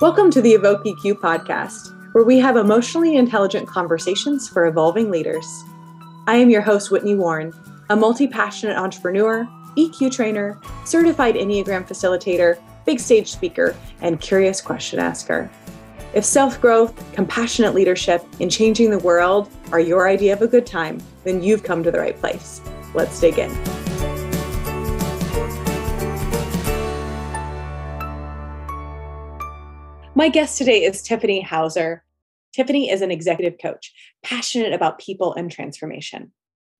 Welcome to the Evoke EQ podcast, where we have emotionally intelligent conversations for evolving leaders. I am your host, Whitney Warne, a multi passionate entrepreneur, EQ trainer, certified Enneagram facilitator, big stage speaker, and curious question asker. If self growth, compassionate leadership, and changing the world are your idea of a good time, then you've come to the right place. Let's dig in. My guest today is Tiffany Houser. Tiffany is an executive coach, passionate about people and transformation.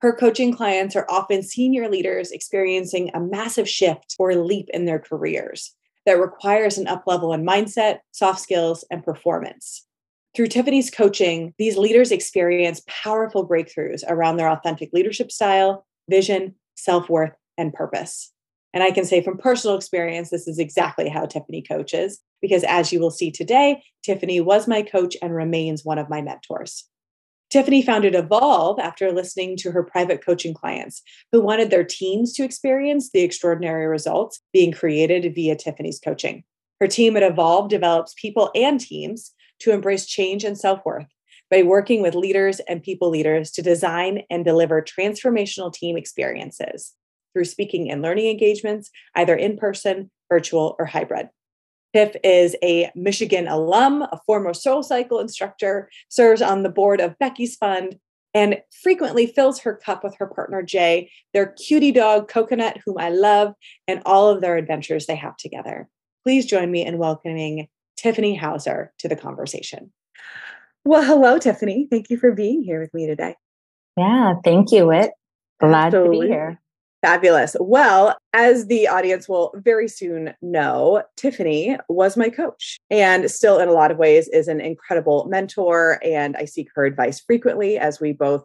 Her coaching clients are often senior leaders experiencing a massive shift or leap in their careers that requires an uplevel in mindset, soft skills, and performance. Through Tiffany's coaching, these leaders experience powerful breakthroughs around their authentic leadership style, vision, self worth, and purpose. And I can say from personal experience, this is exactly how Tiffany coaches, because as you will see today, Tiffany was my coach and remains one of my mentors. Tiffany founded Evolve after listening to her private coaching clients who wanted their teams to experience the extraordinary results being created via Tiffany's coaching. Her team at Evolve develops people and teams to embrace change and self worth by working with leaders and people leaders to design and deliver transformational team experiences through speaking and learning engagements, either in person, virtual, or hybrid. Tiff is a Michigan alum, a former Soul Cycle instructor, serves on the board of Becky's Fund, and frequently fills her cup with her partner Jay, their cutie dog Coconut, whom I love, and all of their adventures they have together. Please join me in welcoming Tiffany Houser to the conversation. Well, hello, Tiffany. Thank you for being here with me today. Yeah, thank you, Whit. Glad Absolutely. to be here. Fabulous. Well, as the audience will very soon know, Tiffany was my coach and still, in a lot of ways, is an incredible mentor. And I seek her advice frequently as we both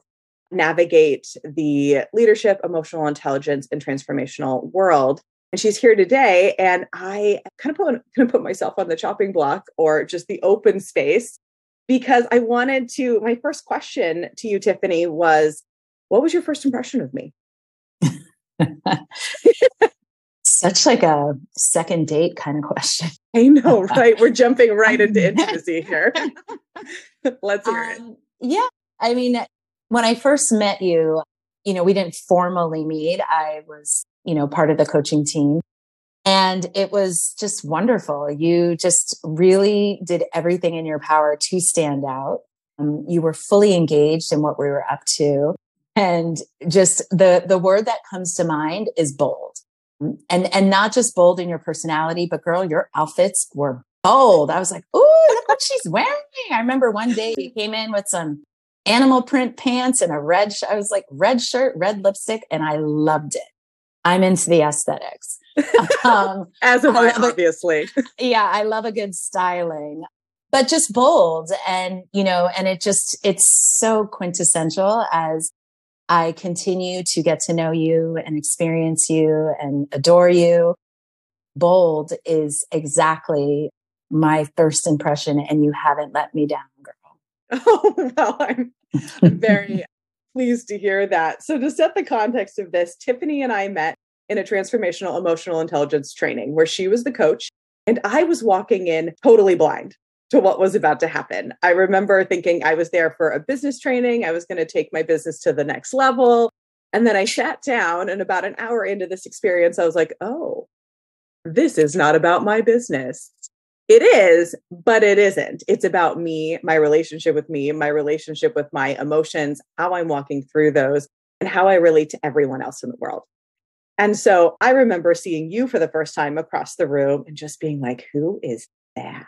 navigate the leadership, emotional intelligence, and transformational world. And she's here today. And I kind of put, kind of put myself on the chopping block or just the open space because I wanted to. My first question to you, Tiffany, was what was your first impression of me? Such like a second date kind of question. I know, right? We're jumping right into intimacy here. Let's hear it. Um, yeah. I mean, when I first met you, you know, we didn't formally meet. I was, you know, part of the coaching team. And it was just wonderful. You just really did everything in your power to stand out. Um, you were fully engaged in what we were up to and just the the word that comes to mind is bold. And and not just bold in your personality but girl your outfits were bold. I was like oh look what she's wearing. I remember one day you came in with some animal print pants and a red sh- i was like red shirt red lipstick and i loved it. I'm into the aesthetics. Um, as am I, obviously. Yeah i love a good styling. But just bold and you know and it just it's so quintessential as I continue to get to know you and experience you and adore you. Bold is exactly my first impression, and you haven't let me down, girl. Oh, well, I'm very pleased to hear that. So, to set the context of this, Tiffany and I met in a transformational emotional intelligence training where she was the coach and I was walking in totally blind to what was about to happen. I remember thinking I was there for a business training, I was going to take my business to the next level. And then I sat down, and about an hour into this experience, I was like, oh, this is not about my business. It is, but it isn't. It's about me, my relationship with me, my relationship with my emotions, how I'm walking through those, and how I relate to everyone else in the world. And so I remember seeing you for the first time across the room and just being like, who is that?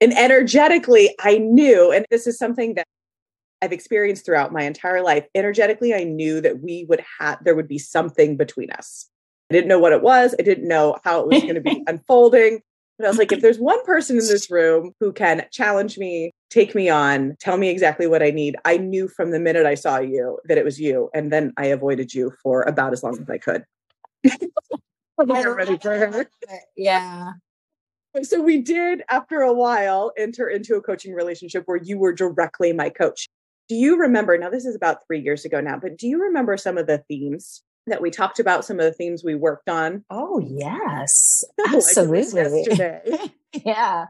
And energetically, I knew, and this is something that I've experienced throughout my entire life. Energetically, I knew that we would have, there would be something between us. I didn't know what it was. I didn't know how it was going to be unfolding. But I was like, if there's one person in this room who can challenge me, take me on, tell me exactly what I need, I knew from the minute I saw you that it was you. And then I avoided you for about as long as I could. I'm ready for her. Yeah so we did after a while enter into a coaching relationship where you were directly my coach. Do you remember now this is about three years ago now but do you remember some of the themes that we talked about some of the themes we worked on? Oh yes. Oh, Absolutely. like yeah.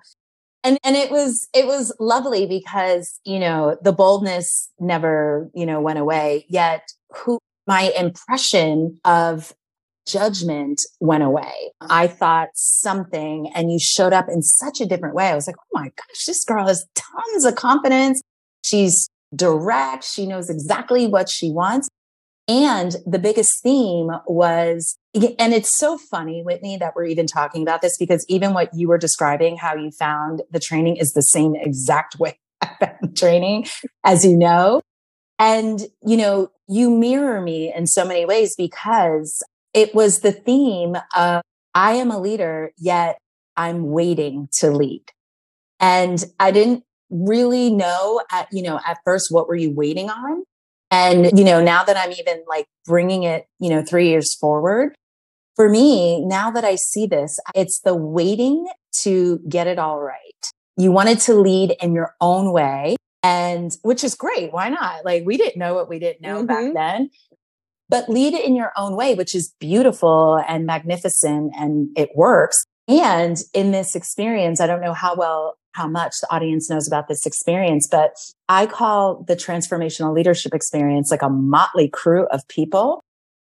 And and it was it was lovely because you know the boldness never you know went away yet who my impression of judgment went away. I thought something and you showed up in such a different way. I was like oh my gosh this girl has tons of confidence. She's direct. She knows exactly what she wants. And the biggest theme was, and it's so funny, Whitney, that we're even talking about this because even what you were describing, how you found the training is the same exact way I found training, as you know. And, you know, you mirror me in so many ways because it was the theme of I am a leader, yet I'm waiting to lead. And I didn't really know at, you know, at first, what were you waiting on? And, you know, now that I'm even like bringing it, you know, three years forward, for me, now that I see this, it's the waiting to get it all right. You wanted to lead in your own way and which is great. Why not? Like we didn't know what we didn't know mm-hmm. back then, but lead it in your own way, which is beautiful and magnificent and it works. And in this experience, I don't know how well how much the audience knows about this experience, but I call the transformational leadership experience like a motley crew of people,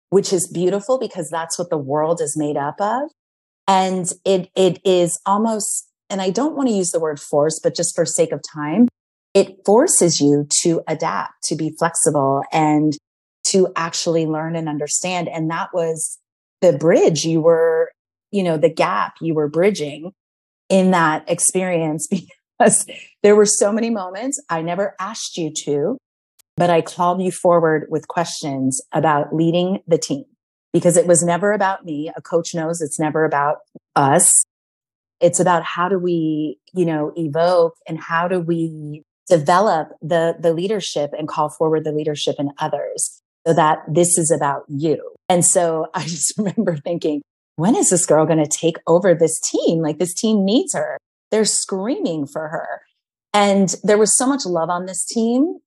which is beautiful because that's what the world is made up of. And it, it is almost, and I don't want to use the word force, but just for sake of time, it forces you to adapt, to be flexible and to actually learn and understand. And that was the bridge you were, you know, the gap you were bridging in that experience because there were so many moments I never asked you to, but I called you forward with questions about leading the team because it was never about me. A coach knows it's never about us. It's about how do we, you know, evoke and how do we develop the, the leadership and call forward the leadership in others so that this is about you. And so I just remember thinking, when is this girl going to take over this team? Like this team needs her. They're screaming for her. And there was so much love on this team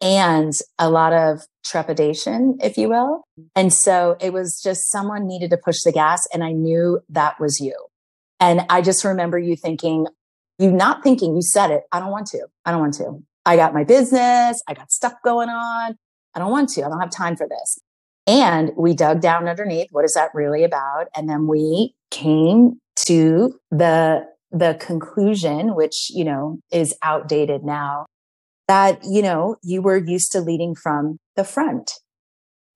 and a lot of trepidation, if you will. And so it was just someone needed to push the gas. And I knew that was you. And I just remember you thinking, you not thinking, you said it. I don't want to. I don't want to. I got my business. I got stuff going on. I don't want to. I don't have time for this. And we dug down underneath. What is that really about? And then we came to the, the conclusion, which, you know, is outdated now that, you know, you were used to leading from the front.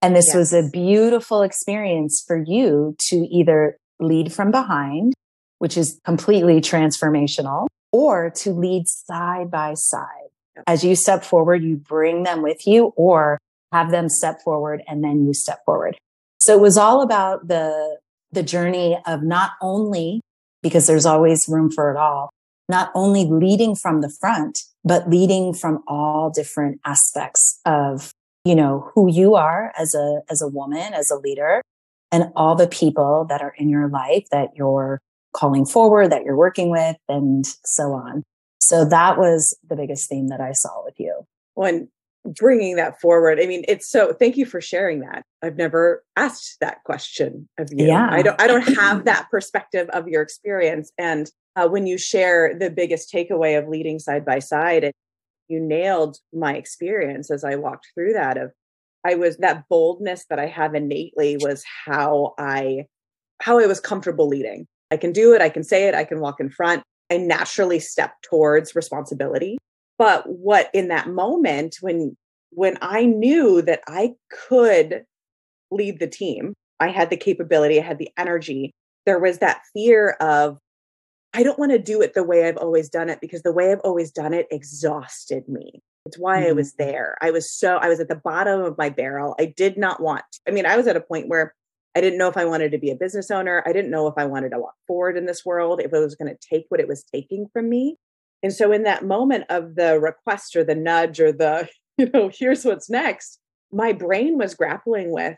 And this yes. was a beautiful experience for you to either lead from behind, which is completely transformational, or to lead side by side. As you step forward, you bring them with you, or have them step forward and then you step forward. So it was all about the, the journey of not only because there's always room for it all, not only leading from the front, but leading from all different aspects of, you know, who you are as a, as a woman, as a leader and all the people that are in your life that you're calling forward, that you're working with and so on. So that was the biggest theme that I saw with you. When bringing that forward. I mean, it's so thank you for sharing that. I've never asked that question of you. Yeah. I don't I don't have that perspective of your experience and uh, when you share the biggest takeaway of leading side by side and you nailed my experience as I walked through that of I was that boldness that I have innately was how I how I was comfortable leading. I can do it, I can say it, I can walk in front. I naturally step towards responsibility but what in that moment when when i knew that i could lead the team i had the capability i had the energy there was that fear of i don't want to do it the way i've always done it because the way i've always done it exhausted me. It's why mm-hmm. i was there. I was so i was at the bottom of my barrel. I did not want i mean i was at a point where i didn't know if i wanted to be a business owner. I didn't know if i wanted to walk forward in this world if it was going to take what it was taking from me and so in that moment of the request or the nudge or the, you know, here's what's next, my brain was grappling with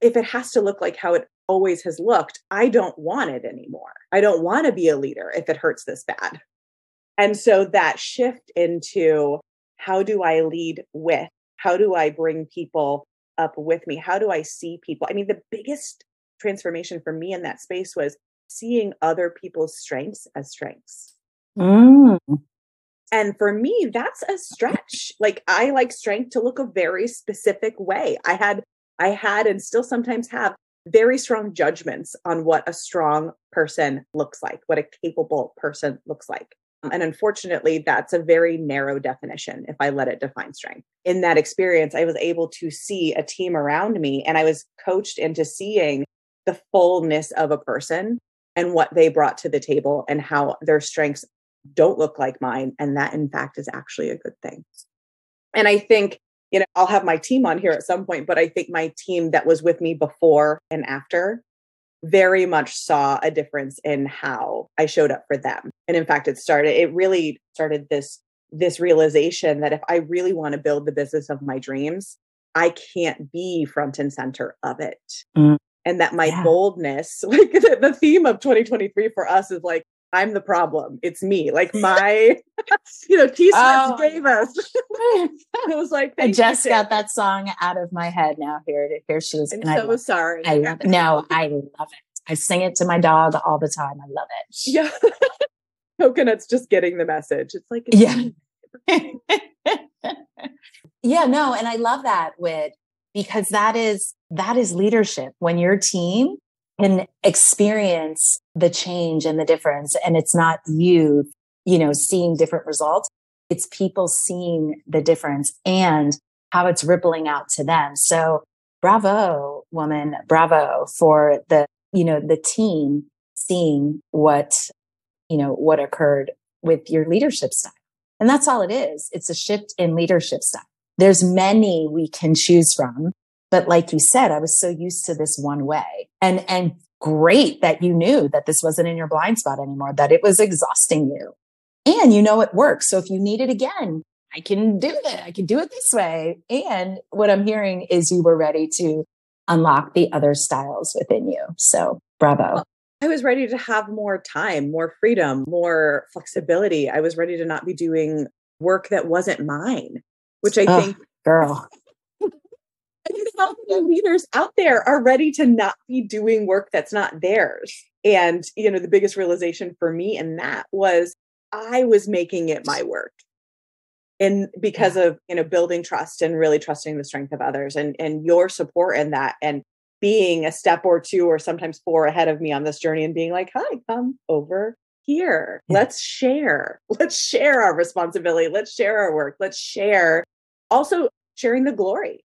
if it has to look like how it always has looked, I don't want it anymore. I don't want to be a leader if it hurts this bad. And so that shift into how do I lead with? How do I bring people up with me? How do I see people? I mean, the biggest transformation for me in that space was seeing other people's strengths as strengths Mm. And for me, that's a stretch. Like I like strength to look a very specific way. I had, I had, and still sometimes have very strong judgments on what a strong person looks like, what a capable person looks like. And unfortunately, that's a very narrow definition if I let it define strength. In that experience, I was able to see a team around me and I was coached into seeing the fullness of a person and what they brought to the table and how their strengths don't look like mine. And that, in fact, is actually a good thing. And I think, you know, I'll have my team on here at some point, but I think my team that was with me before and after very much saw a difference in how I showed up for them. And in fact, it started, it really started this this realization that if I really want to build the business of my dreams, I can't be front and center of it. Mm. And that my yeah. boldness, like the, the theme of 2023 for us is like, I'm the problem. It's me. Like my, you know, T Swift oh. gave us. it was like I just you. got that song out of my head now. Here, here she is. I'm so I sorry. I love it. No, I love it. I sing it to my dog all the time. I love it. Yeah. Coconut's just getting the message. It's like it's yeah. yeah, no, and I love that with because that is that is leadership. When your team can experience the change and the difference. And it's not you, you know, seeing different results. It's people seeing the difference and how it's rippling out to them. So bravo, woman, bravo for the, you know, the team seeing what, you know, what occurred with your leadership style. And that's all it is. It's a shift in leadership style. There's many we can choose from. But like you said, I was so used to this one way and, and great that you knew that this wasn't in your blind spot anymore, that it was exhausting you and you know it works. So if you need it again, I can do it. I can do it this way. And what I'm hearing is you were ready to unlock the other styles within you. So bravo. I was ready to have more time, more freedom, more flexibility. I was ready to not be doing work that wasn't mine, which I oh, think girl how many leaders out there are ready to not be doing work that's not theirs? And, you know, the biggest realization for me in that was I was making it my work. And because yeah. of, you know, building trust and really trusting the strength of others and and your support in that and being a step or two or sometimes four ahead of me on this journey and being like, hi, come over here. Yeah. Let's share. Let's share our responsibility. Let's share our work. Let's share also sharing the glory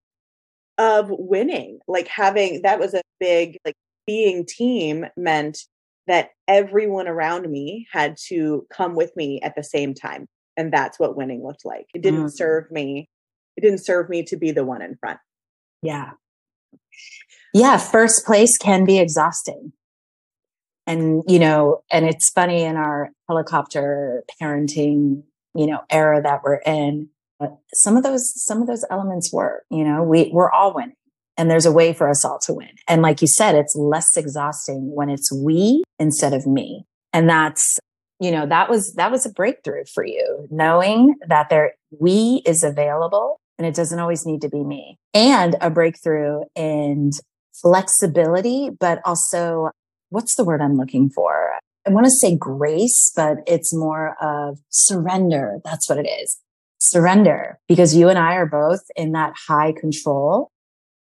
of winning like having that was a big like being team meant that everyone around me had to come with me at the same time and that's what winning looked like. It didn't mm. serve me it didn't serve me to be the one in front. Yeah. Yeah first place can be exhausting. And you know and it's funny in our helicopter parenting you know era that we're in some of those some of those elements were you know? We we're all winning and there's a way for us all to win. And like you said it's less exhausting when it's we instead of me. And that's you know that was that was a breakthrough for you knowing that there we is available and it doesn't always need to be me. And a breakthrough in flexibility but also what's the word i'm looking for? I want to say grace, but it's more of surrender. That's what it is surrender because you and I are both in that high control.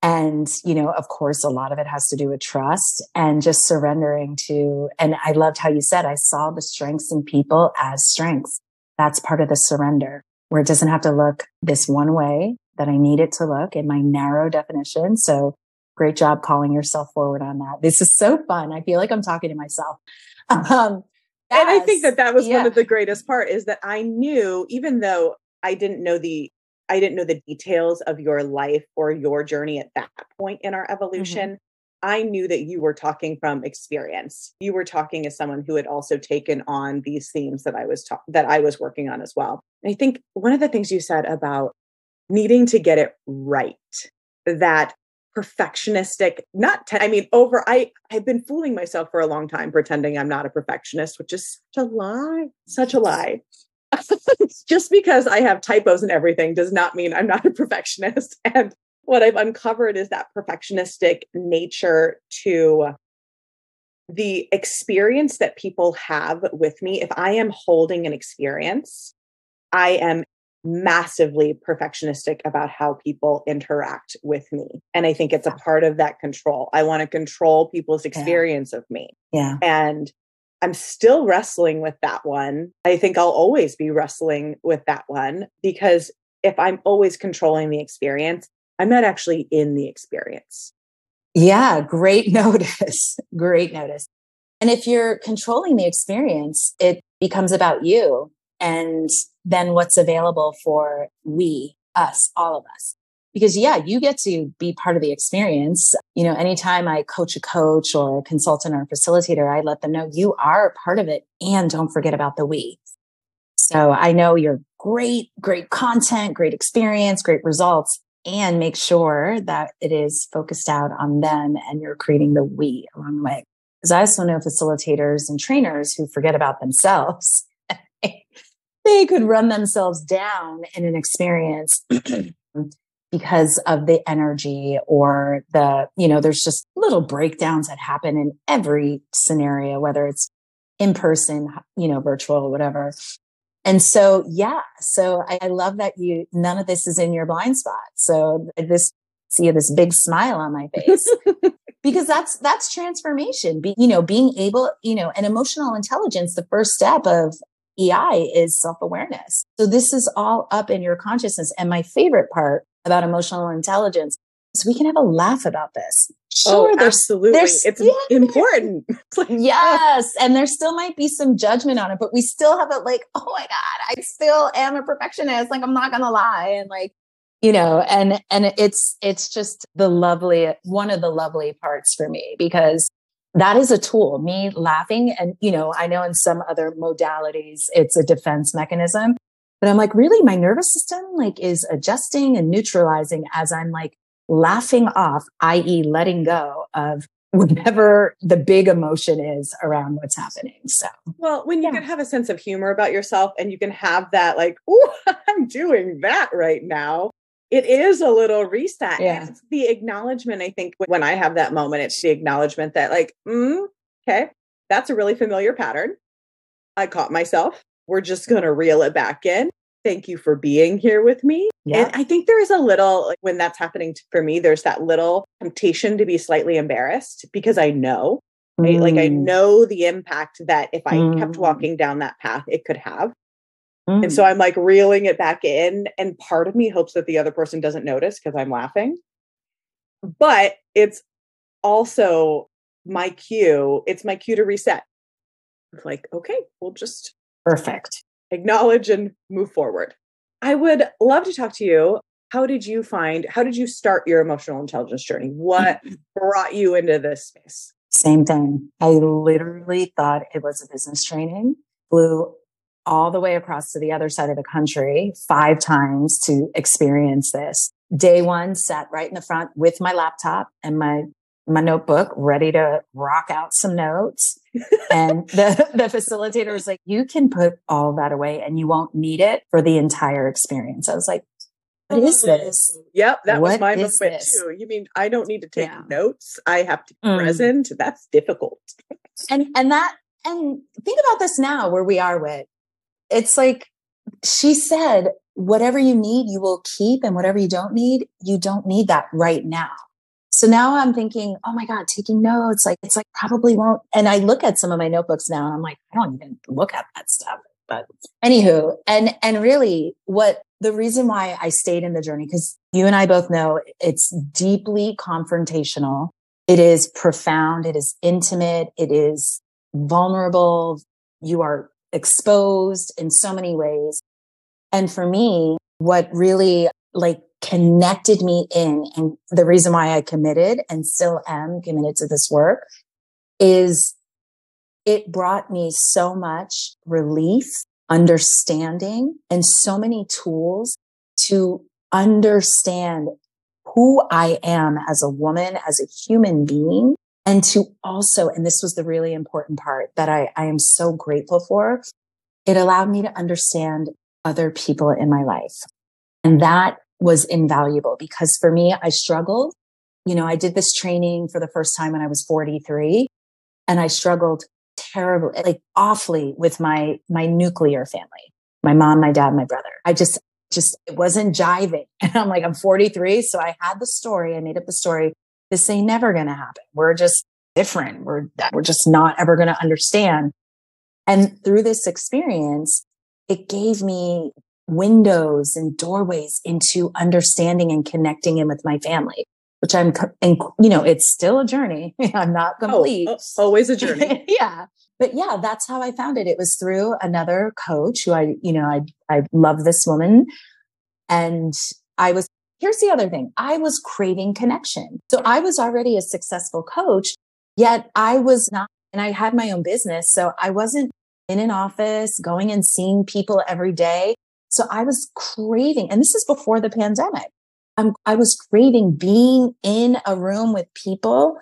And, you know, of course, a lot of it has to do with trust and just surrendering to. And I loved how you said, I saw the strengths in people as strengths. That's part of the surrender where it doesn't have to look this one way that I need it to look in my narrow definition. So great job calling yourself forward on that. This is so fun. I feel like I'm talking to myself. Um, and I think that that was yeah. one of the greatest part is that I knew, even though I didn't know the I didn't know the details of your life or your journey at that point in our mm-hmm. evolution. Mm-hmm. I knew that you were talking from experience. You were talking as someone who had also taken on these themes that I was ta- that I was working on as well. And I think one of the things you said about needing to get it right, that perfectionistic, not te- I mean over I I've been fooling myself for a long time pretending I'm not a perfectionist, which is such a lie, such a lie. just because I have typos and everything does not mean I'm not a perfectionist. And what I've uncovered is that perfectionistic nature to the experience that people have with me, if I am holding an experience, I am massively perfectionistic about how people interact with me. And I think it's a part of that control. I want to control people's experience yeah. of me. Yeah. And I'm still wrestling with that one. I think I'll always be wrestling with that one because if I'm always controlling the experience, I'm not actually in the experience. Yeah, great notice. great notice. And if you're controlling the experience, it becomes about you and then what's available for we, us, all of us. Because yeah, you get to be part of the experience. You know, anytime I coach a coach or a consultant or a facilitator, I let them know you are part of it and don't forget about the we. So I know you're great, great content, great experience, great results, and make sure that it is focused out on them and you're creating the we along the way. Because I also know facilitators and trainers who forget about themselves. they could run themselves down in an experience because of the energy or the, you know, there's just little breakdowns that happen in every scenario, whether it's in person, you know, virtual, whatever. And so, yeah, so I, I, love that you, none of this is in your blind spot. So this, see this big smile on my face because that's, that's transformation. Be, you know, being able, you know, and emotional intelligence, the first step of EI is self awareness. So this is all up in your consciousness. And my favorite part about emotional intelligence So we can have a laugh about this. Oh, sure, oh, there's, absolutely. There's, it's yeah, important. yes. And there still might be some judgment on it, but we still have it like, oh my God, I still am a perfectionist. Like, I'm not going to lie. And like, you know, and, and it's, it's just the lovely, one of the lovely parts for me because that is a tool. Me laughing. And, you know, I know in some other modalities, it's a defense mechanism, but I'm like, really, my nervous system like is adjusting and neutralizing as I'm like laughing off, i.e., letting go of whatever the big emotion is around what's happening. So, well, when you yeah. can have a sense of humor about yourself and you can have that, like, oh, I'm doing that right now, it is a little reset. Yeah. It's the acknowledgement. I think when I have that moment, it's the acknowledgement that, like, mm, okay, that's a really familiar pattern. I caught myself. We're just going to reel it back in. Thank you for being here with me. Yeah. And I think there is a little, like, when that's happening for me, there's that little temptation to be slightly embarrassed because I know, right? Mm. Like, I mm. know the impact that if I mm. kept walking down that path, it could have. Mm. And so I'm like reeling it back in. And part of me hopes that the other person doesn't notice because I'm laughing. But it's also my cue. It's my cue to reset. Like, okay, we'll just perfect acknowledge and move forward. I would love to talk to you. How did you find, how did you start your emotional intelligence journey? What brought you into this space? Same thing. I literally thought it was a business training, flew all the way across to the other side of the country five times to experience this. Day one, sat right in the front with my laptop and my my notebook, ready to rock out some notes. And the, the facilitator was like, you can put all that away and you won't need it for the entire experience. I was like, what is this? Yep, that what was my moment this? too. You mean I don't need to take yeah. notes? I have to be mm. present. That's difficult. and and that and think about this now where we are with it's like she said, whatever you need, you will keep, and whatever you don't need, you don't need that right now. So now I'm thinking, oh my God, taking notes, like it's like probably won't. And I look at some of my notebooks now and I'm like, I don't even look at that stuff. But anywho, and and really what the reason why I stayed in the journey, because you and I both know it's deeply confrontational. It is profound. It is intimate. It is vulnerable. You are exposed in so many ways. And for me, what really like connected me in and the reason why I committed and still am committed to this work is it brought me so much relief, understanding, and so many tools to understand who I am as a woman, as a human being, and to also, and this was the really important part that I, I am so grateful for, it allowed me to understand other people in my life. And that was invaluable because for me, I struggled. You know, I did this training for the first time when I was 43 And I struggled terribly, like awfully with my, my nuclear family, my mom, my dad, my brother. I just, just, it wasn't jiving. And I'm like, I'm 43. So I had the story. I made up the story. This ain't never going to happen. We're just different. We're, we're just not ever going to understand. And through this experience, it gave me windows and doorways into understanding and connecting in with my family which i'm and you know it's still a journey. I'm not oh, complete. oh, always a journey. Yeah. But yeah that's how i found it. It was through another coach who i you know i i love this woman. And i was here's the other thing. I was craving connection. So i was already a successful coach yet i was not and i had my own business. So i wasn't in an office, going and seeing people every day. So I was craving, and this is before the pandemic. I'm, I was craving being in a room with people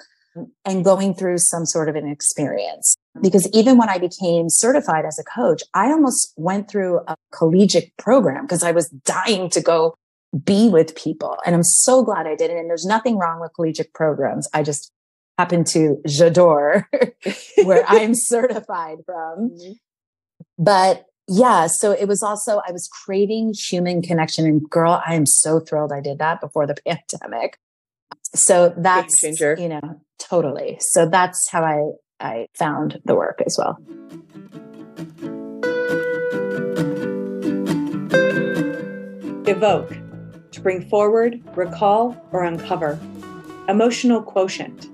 and going through some sort of an experience. Because even when I became certified as a coach, I almost went through a collegiate program because I was dying to go be with people. And I'm so glad I did it. And there's nothing wrong with collegiate programs. I just happen to j'adore where I'm certified from. Mm-hmm. But yeah, so it was also, I was craving human connection. And girl, I am so thrilled I did that before the pandemic. So that's, you know, totally. So that's how I, I found the work as well. Evoke, to bring forward, recall, or uncover. Emotional quotient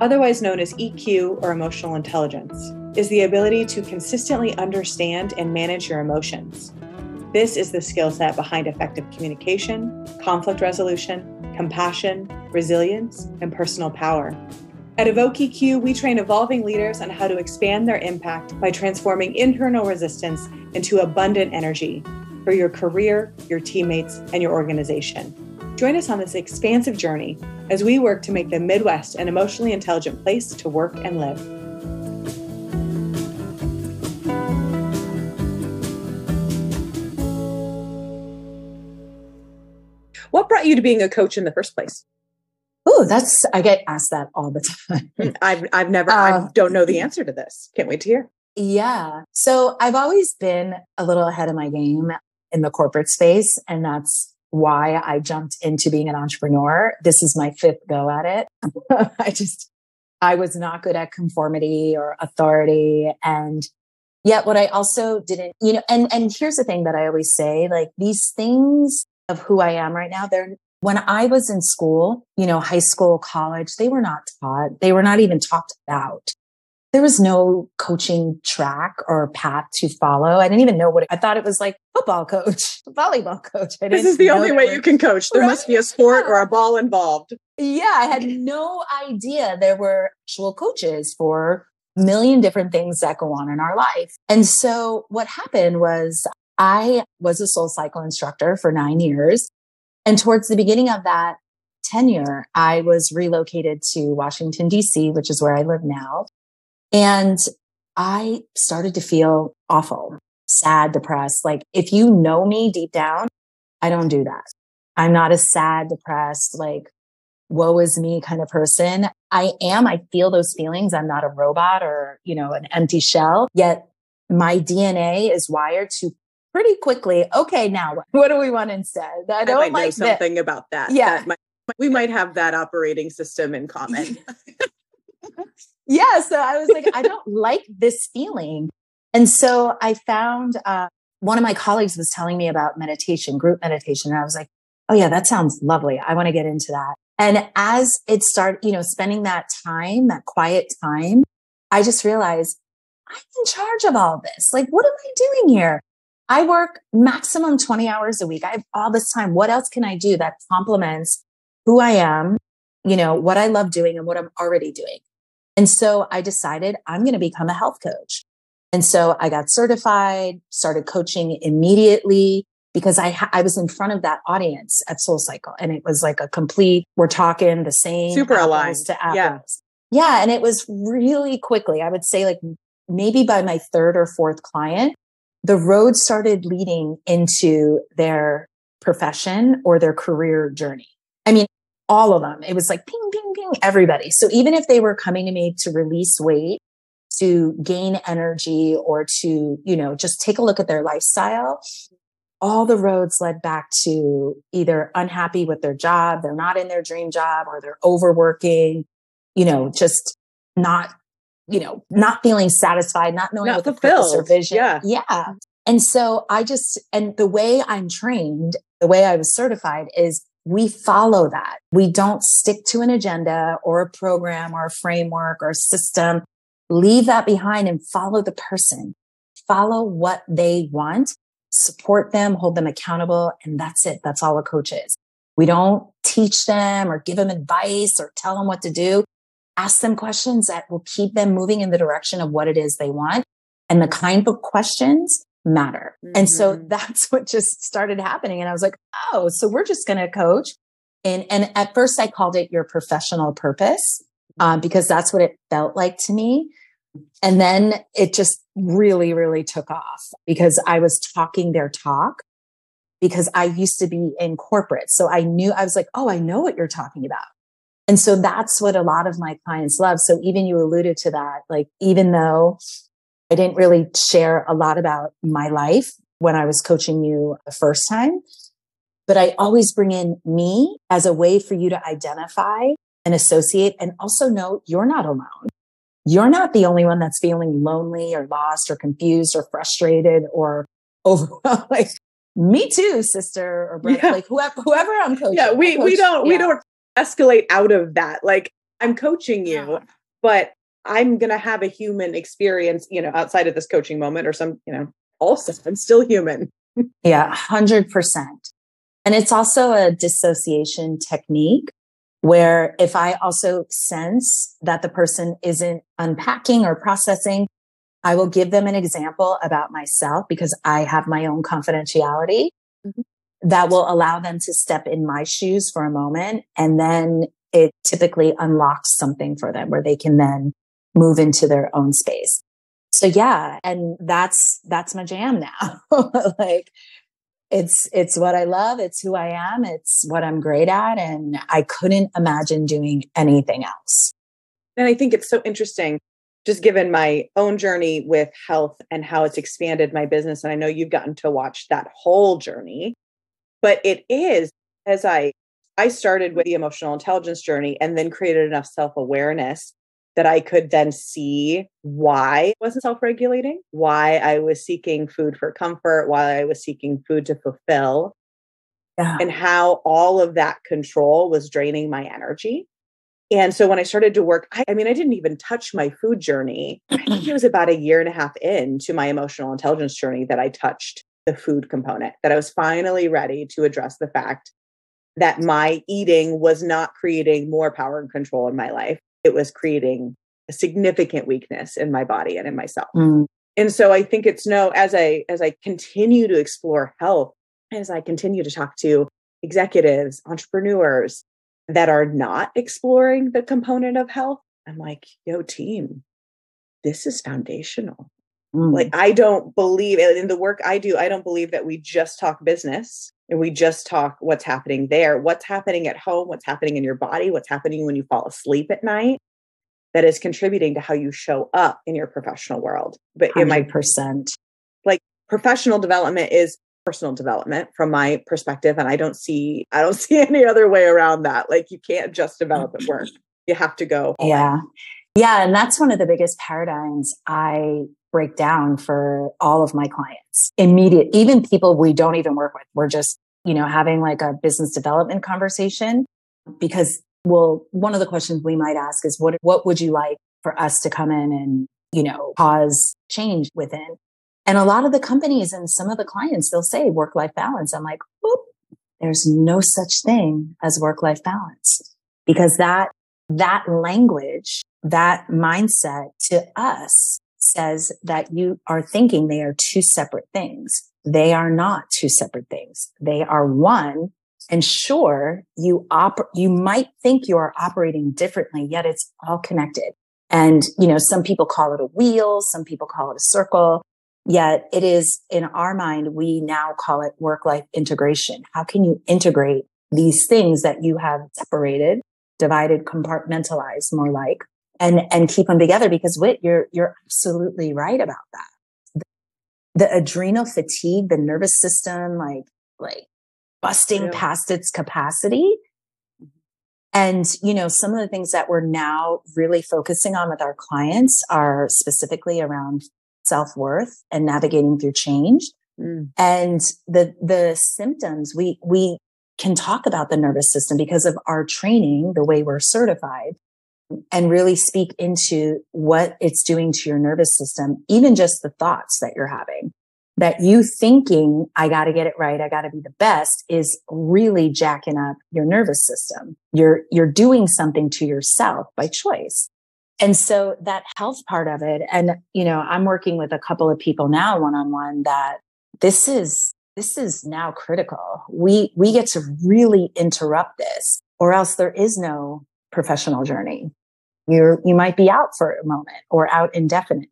otherwise known as EQ or emotional intelligence, is the ability to consistently understand and manage your emotions. This is the skill set behind effective communication, conflict resolution, compassion, resilience, and personal power. At Evoke EQ, we train evolving leaders on how to expand their impact by transforming internal resistance into abundant energy for your career, your teammates, and your organization. Join us on this expansive journey as we work to make the Midwest an emotionally intelligent place to work and live. What brought you to being a coach in the first place? Oh, that's I get asked that all the time. I've I've never uh, I don't know the answer to this. Can't wait to hear. Yeah. So I've always been a little ahead of my game in the corporate space and that's why I jumped into being an entrepreneur. This is my fifth go at it. I just, I was not good at conformity or authority. And yet what I also didn't, you know, and, and here's the thing that I always say, like these things of who I am right now, they're, when I was in school, you know, high school, college, they were not taught. They were not even talked about there was no coaching track or path to follow. I didn't even know what it, I thought it was like football coach, volleyball coach. this is the only way were, you can coach. There right? must be a sport or a ball involved. Yeah, I had no idea there were actual coaches for million different things that go on in our life. And so what happened was I was a soul cycle instructor for nine years. And towards the beginning of that tenure, I was relocated to Washington, DC, which is where I live now. And I started to feel awful, sad, depressed. Like if you know me deep down, I don't do that. I'm not a sad, depressed, like, woe is me kind of person. I am, I feel those feelings. I'm not a robot or, you know, an empty shell. Yet my DNA is wired to pretty quickly. Okay, now what do we want instead? I don't I might like know something that. about that. Yeah. That might, we might have that operating system in common. yeah. So I was like, I don't like this feeling. And so I found uh, one of my colleagues was telling me about meditation, group meditation. And I was like, oh, yeah, that sounds lovely. I want to get into that. And as it started, you know, spending that time, that quiet time, I just realized I'm in charge of all this. Like, what am I doing here? I work maximum 20 hours a week. I have all this time. What else can I do that complements who I am, you know, what I love doing and what I'm already doing? And so I decided I'm going to become a health coach. And so I got certified, started coaching immediately because I, ha- I was in front of that audience at Soul Cycle and it was like a complete, we're talking the same super aligned to apples. Yeah. yeah. And it was really quickly, I would say like maybe by my third or fourth client, the road started leading into their profession or their career journey. I mean, all of them. It was like ping, ping, ping, everybody. So even if they were coming to me to release weight to gain energy or to, you know, just take a look at their lifestyle, all the roads led back to either unhappy with their job, they're not in their dream job, or they're overworking, you know, just not, you know, not feeling satisfied, not knowing not what fulfilled. the purpose or vision. Yeah. Yeah. And so I just, and the way I'm trained, the way I was certified is we follow that. We don't stick to an agenda or a program or a framework or a system. Leave that behind and follow the person. Follow what they want support them, hold them accountable. And that's it. That's all a coach is. We don't teach them or give them advice or tell them what to do. Ask them questions that will keep them moving in the direction of what it is they want. And the kind of questions matter. Mm-hmm. And so mm-hmm. that's what just started happening. And I was like, oh, so we're just going to coach. And, and at first I called it your professional purpose um, because that's what it felt like to me. And then it just really, really took off because I was talking their talk because I used to be in corporate. So I knew, I was like, oh, I know what you're talking about. And so that's what a lot of my clients love. So even you alluded to that, like, even though I didn't really share a lot about my life when I was coaching you the first time, but I always bring in me as a way for you to identify and associate and also know you're not alone you're not the only one that's feeling lonely or lost or confused or frustrated or overwhelmed. like me too, sister or brother, yeah. like whoever, whoever I'm coaching. Yeah, we, coach, we don't, yeah. we don't escalate out of that. Like I'm coaching you, yeah. but I'm going to have a human experience, you know, outside of this coaching moment or some, you know, also I'm still human. yeah, 100%. And it's also a dissociation technique where if I also sense that the person isn't unpacking or processing, I will give them an example about myself because I have my own confidentiality mm-hmm. That will allow them to step in my shoes for a moment. And then it typically unlocks something for them where they can then move into their own space. So yeah, and that's, that's my jam now. like it's it's what I love, it's who I am, it's what I'm great at and I couldn't imagine doing anything else. And I think it's so interesting just given my own journey with health and how it's expanded my business and I know you've gotten to watch that whole journey. But it is as I I started with mm-hmm. the emotional intelligence journey and then created enough self-awareness that I could then see why I wasn't self regulating, why I was seeking food for comfort, why I was seeking food to fulfill, yeah. and how all of that control was draining my energy. And so when I started to work, I, I mean, I didn't even touch my food journey. I think it was about a year and a half into my emotional intelligence journey that I touched the food component, that I was finally ready to address the fact that my eating was not creating more power and control in my life it was creating a significant weakness in my body and in myself. Mm. And so I think it's no as I as I continue to explore health, as I continue to talk to executives, entrepreneurs that are not exploring the component of health, I'm like, yo, team, this is foundational. Mm. Like, I don't believe in the work I do, I don't believe that we just talk business and we just talk what's happening there, what's happening at home, what's happening in your body, what's happening when you fall asleep at night that is contributing to how you show up in your professional world. But in my percent, like professional development is personal development from my perspective. And I don't see, I don't see any other way around that. Like you can't just develop at work. You have to go. Yeah. Yeah. And that's one of the biggest paradigms I break down for all of my clients. Immediate, even people we don't even work with. We're just, you know, having like a business development conversation because well, one of the questions we might ask is what what would you like for us to come in and, you know, cause change within? And a lot of the companies and some of the clients, they'll say work life balance. I'm like, whoop, there's no such thing as work life balance because that, that language, that mindset to us says that you are thinking they are two separate things. They are not two separate things. They are one. And sure, you you might think you are operating differently, yet it's all connected. And, you know, some people call it a wheel. Some people call it a circle. Yet it is in our mind, we now call it work life integration. How can you integrate these things that you have separated, divided, compartmentalized more like and and keep them together because Whit, you're you're absolutely right about that. The, the adrenal fatigue, the nervous system, like like busting yeah. past its capacity. And, you know, some of the things that we're now really focusing on with our clients are specifically around self worth and navigating through change. Mm. And the, the symptoms we, we can talk about the nervous system because of our training, the way we're certified and really speak into what it's doing to your nervous system, even just the thoughts that you're having. That you thinking, I got to get it right. I got to be the best is really jacking up your nervous system. You're, you're doing something to yourself by choice. And so that health part of it. And, you know, I'm working with a couple of people now one on one that this is, this is now critical. We, we get to really interrupt this or else there is no professional journey you're, you might be out for a moment or out indefinitely.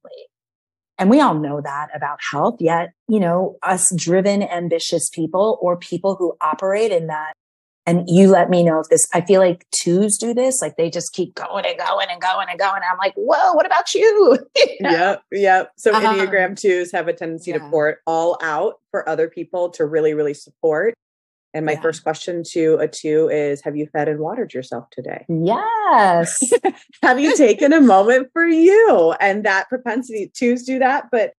And we all know that about health, yet, you know, us driven, ambitious people or people who operate in that. And you let me know if this, I feel like twos do this, like they just keep going and going and going and going. I'm like, whoa, what about you? Yep. Yep. So uh-huh. Enneagram twos have a tendency yeah. to pour it all out for other people to really, really support. And my yeah. first question to a two is Have you fed and watered yourself today? Yes. have you taken a moment for you? And that propensity, twos do that, but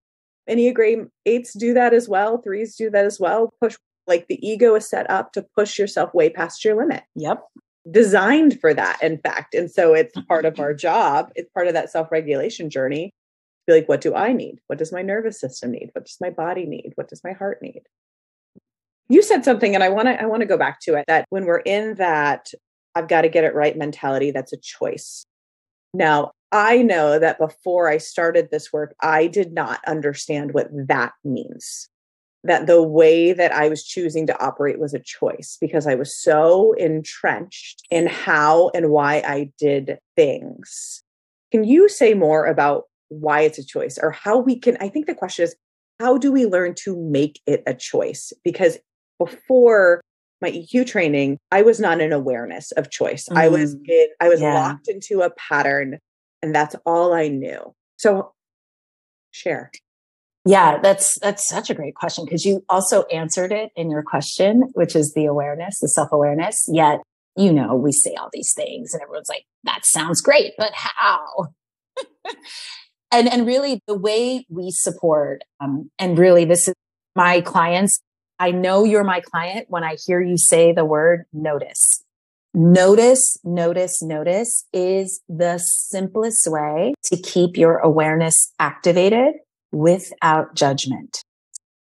Enneagram eights do that as well. Threes do that as well. Push, like the ego is set up to push yourself way past your limit. Yep. Designed for that, in fact. And so it's part of our job, it's part of that self regulation journey. Be like, what do I need? What does my nervous system need? What does my body need? What does my heart need? You said something and I want to I want to go back to it that when we're in that I've got to get it right mentality, that's a choice. Now, I know that before I started this work, I did not understand what that means. That the way that I was choosing to operate was a choice because I was so entrenched in how and why I did things. Can you say more about why it's a choice or how we can? I think the question is, how do we learn to make it a choice? Because before my EQ training, I was not in awareness of choice. Mm. I was mm. in, I was yeah. locked into a pattern and that's all I knew. So share. Yeah, that's that's such a great question because you also answered it in your question, which is the awareness, the self-awareness. Yet, you know, we say all these things and everyone's like, that sounds great, but how? and and really the way we support um, and really this is my clients I know you're my client when I hear you say the word notice. Notice, notice, notice is the simplest way to keep your awareness activated without judgment.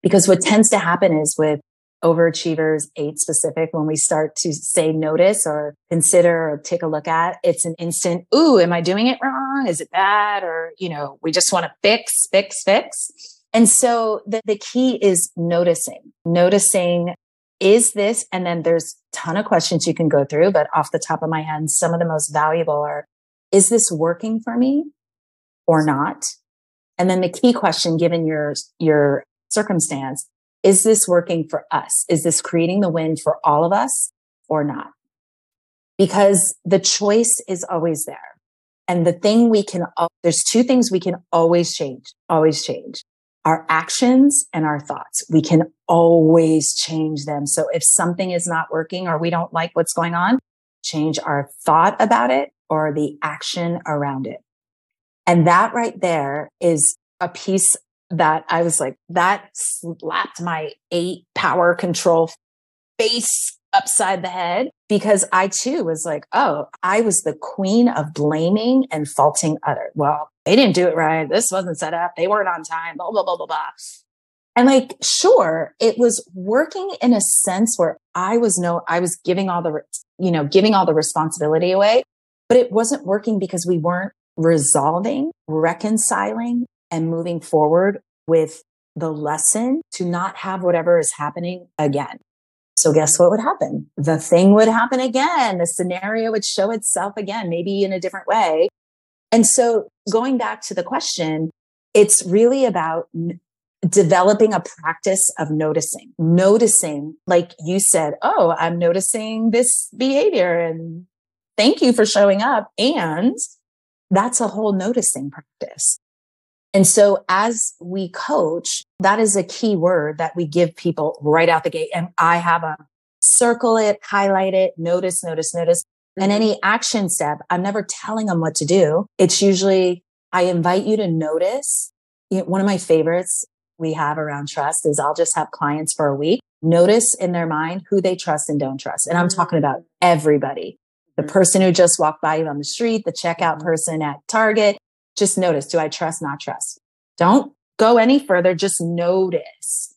Because what tends to happen is with overachievers, eight specific, when we start to say notice or consider or take a look at, it's an instant, ooh, am I doing it wrong? Is it bad? Or, you know, we just want to fix, fix, fix. And so the, the key is noticing, noticing is this, and then there's a ton of questions you can go through, but off the top of my head, some of the most valuable are, is this working for me or not? And then the key question, given your, your circumstance, is this working for us? Is this creating the win for all of us or not? Because the choice is always there. And the thing we can, there's two things we can always change, always change our actions and our thoughts. We can always change them. So if something is not working or we don't like what's going on, change our thought about it or the action around it. And that right there is a piece that I was like, that slapped my eight power control face upside the head because I too was like, oh, I was the queen of blaming and faulting others. Well, they didn't do it right. This wasn't set up. They weren't on time, blah, blah, blah, blah, blah. And like, sure, it was working in a sense where I was no, I was giving all the, you know, giving all the responsibility away, but it wasn't working because we weren't resolving, reconciling and moving forward with the lesson to not have whatever is happening again. So guess what would happen? The thing would happen again. The scenario would show itself again, maybe in a different way. And so going back to the question, it's really about n- developing a practice of noticing, noticing, like you said, Oh, I'm noticing this behavior and thank you for showing up. And that's a whole noticing practice. And so as we coach, that is a key word that we give people right out the gate. And I have a circle it, highlight it, notice, notice, notice. And mm-hmm. any action step, I'm never telling them what to do. It's usually, I invite you to notice. You know, one of my favorites we have around trust is I'll just have clients for a week notice in their mind who they trust and don't trust. And I'm talking about mm-hmm. everybody. The mm-hmm. person who just walked by you on the street, the checkout person at Target, just notice, do I trust, not trust? Don't go any further. Just notice.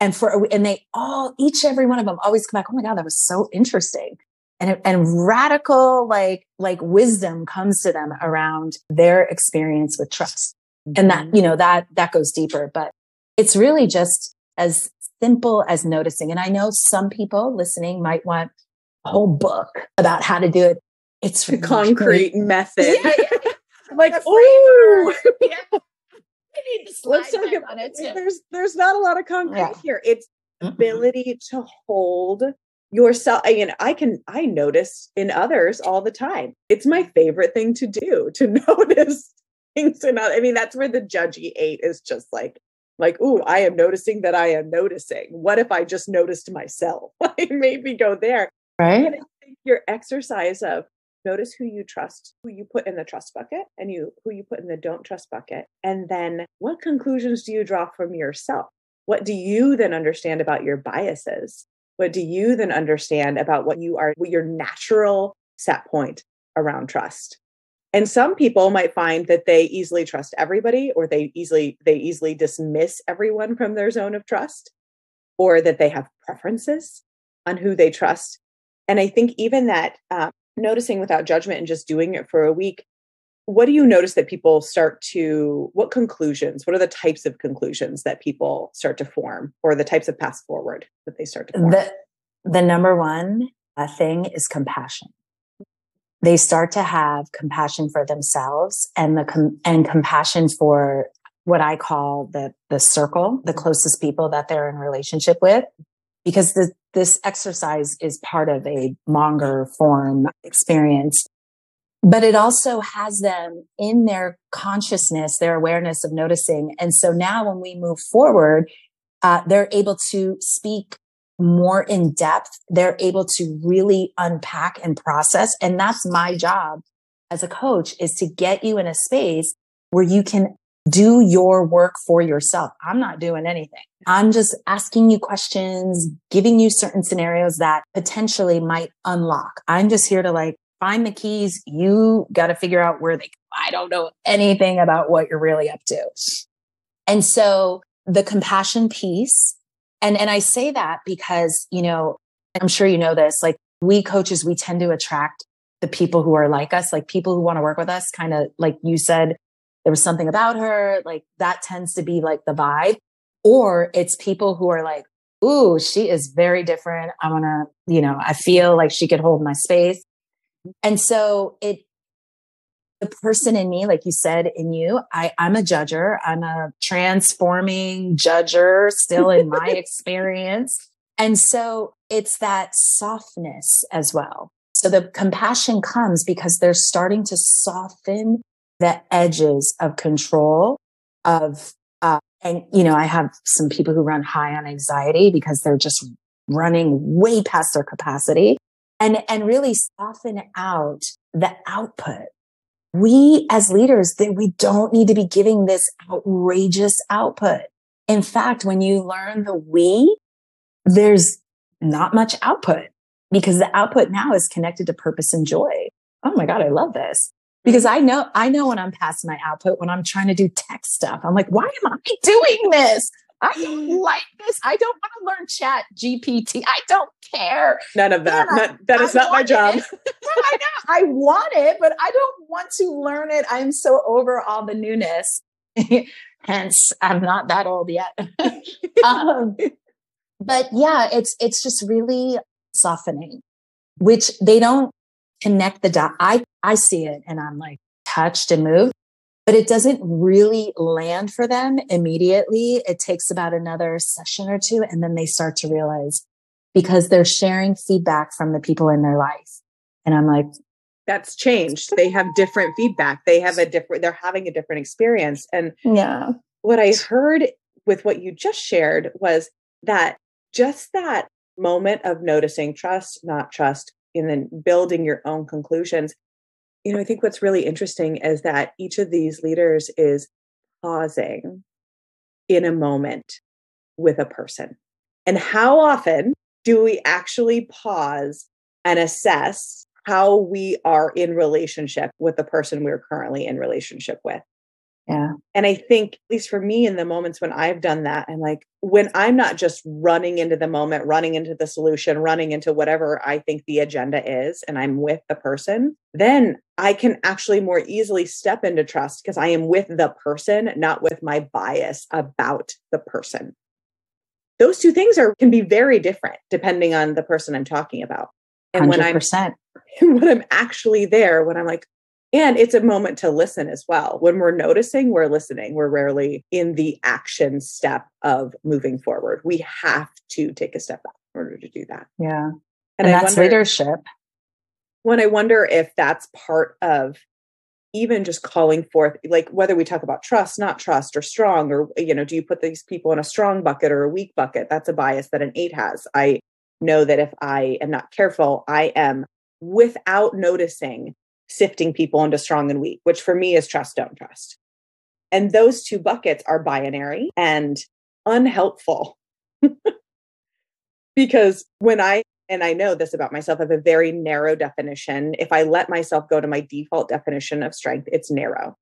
And for, and they all, each, every one of them always come back. Oh my God, that was so interesting. And, and radical, like, like wisdom comes to them around their experience with trust. And that, mm-hmm. you know, that, that goes deeper, but it's really just as simple as noticing. And I know some people listening might want a whole book about how to do it. It's a concrete method. Yeah, yeah. Like, oh, yeah. Let's talk about it. Too. There's there's not a lot of concrete yeah. here. It's ability to hold yourself. I mean, I can I notice in others all the time. It's my favorite thing to do to notice things in other. I mean, that's where the judgy eight is just like like, ooh, I am noticing that I am noticing. What if I just noticed myself? like maybe go there. Right. Your exercise of notice who you trust, who you put in the trust bucket and you who you put in the don't trust bucket. And then what conclusions do you draw from yourself? What do you then understand about your biases? What do you then understand about what you are, what your natural set point around trust? And some people might find that they easily trust everybody or they easily they easily dismiss everyone from their zone of trust or that they have preferences on who they trust. And I think even that uh, noticing without judgment and just doing it for a week what do you notice that people start to what conclusions what are the types of conclusions that people start to form or the types of paths forward that they start to form? The, the number one uh, thing is compassion. They start to have compassion for themselves and the com- and compassion for what I call the the circle, the closest people that they're in relationship with, because the, this exercise is part of a monger form experience. But it also has them in their consciousness, their awareness of noticing. And so now when we move forward, uh, they're able to speak more in depth. They're able to really unpack and process. And that's my job as a coach is to get you in a space where you can do your work for yourself. I'm not doing anything. I'm just asking you questions, giving you certain scenarios that potentially might unlock. I'm just here to like find the keys. You got to figure out where they I don't know anything about what you're really up to. And so the compassion piece and, and I say that because, you know, I'm sure you know this, like we coaches, we tend to attract the people who are like us, like people who want to work with us, kind of like you said, there was something about her, like that tends to be like the vibe. Or it's people who are like, ooh, she is very different. I want to, you know, I feel like she could hold my space. And so it the person in me, like you said, in you, I, I'm a judger. I'm a transforming judger still in my experience. And so it's that softness as well. So the compassion comes because they're starting to soften the edges of control of, uh, and you know, I have some people who run high on anxiety because they're just running way past their capacity and, and really soften out the output we as leaders that we don't need to be giving this outrageous output. In fact, when you learn the we, there's not much output because the output now is connected to purpose and joy. Oh my God, I love this. Because I know, I know when I'm past my output, when I'm trying to do tech stuff, I'm like, why am I doing this? I don't like this. I don't want to learn chat GPT. I don't care. None of that. Not, that is I not my job. I know. I want it, but I don't want to learn it. I'm so over all the newness. Hence, I'm not that old yet. um, but yeah, it's it's just really softening, which they don't connect the dot. I I see it and I'm like touched and moved but it doesn't really land for them immediately. It takes about another session or two. And then they start to realize because they're sharing feedback from the people in their life. And I'm like, that's changed. They have different feedback. They have a different, they're having a different experience. And yeah, what I heard with what you just shared was that just that moment of noticing trust, not trust, and then building your own conclusions. You know, I think what's really interesting is that each of these leaders is pausing in a moment with a person. And how often do we actually pause and assess how we are in relationship with the person we're currently in relationship with? Yeah. And I think, at least for me, in the moments when I've done that, I'm like, when I'm not just running into the moment, running into the solution, running into whatever I think the agenda is, and I'm with the person, then I can actually more easily step into trust because I am with the person, not with my bias about the person. Those two things are can be very different depending on the person I'm talking about. And 100%. when I'm when I'm actually there, when I'm like, and it's a moment to listen as well. When we're noticing, we're listening. We're rarely in the action step of moving forward. We have to take a step back in order to do that. Yeah. And, and that's wonder, leadership. When I wonder if that's part of even just calling forth, like whether we talk about trust, not trust, or strong, or, you know, do you put these people in a strong bucket or a weak bucket? That's a bias that an eight has. I know that if I am not careful, I am without noticing sifting people into strong and weak, which for me is trust, don't trust. And those two buckets are binary and unhelpful. because when I, and I know this about myself, I have a very narrow definition. If I let myself go to my default definition of strength, it's narrow.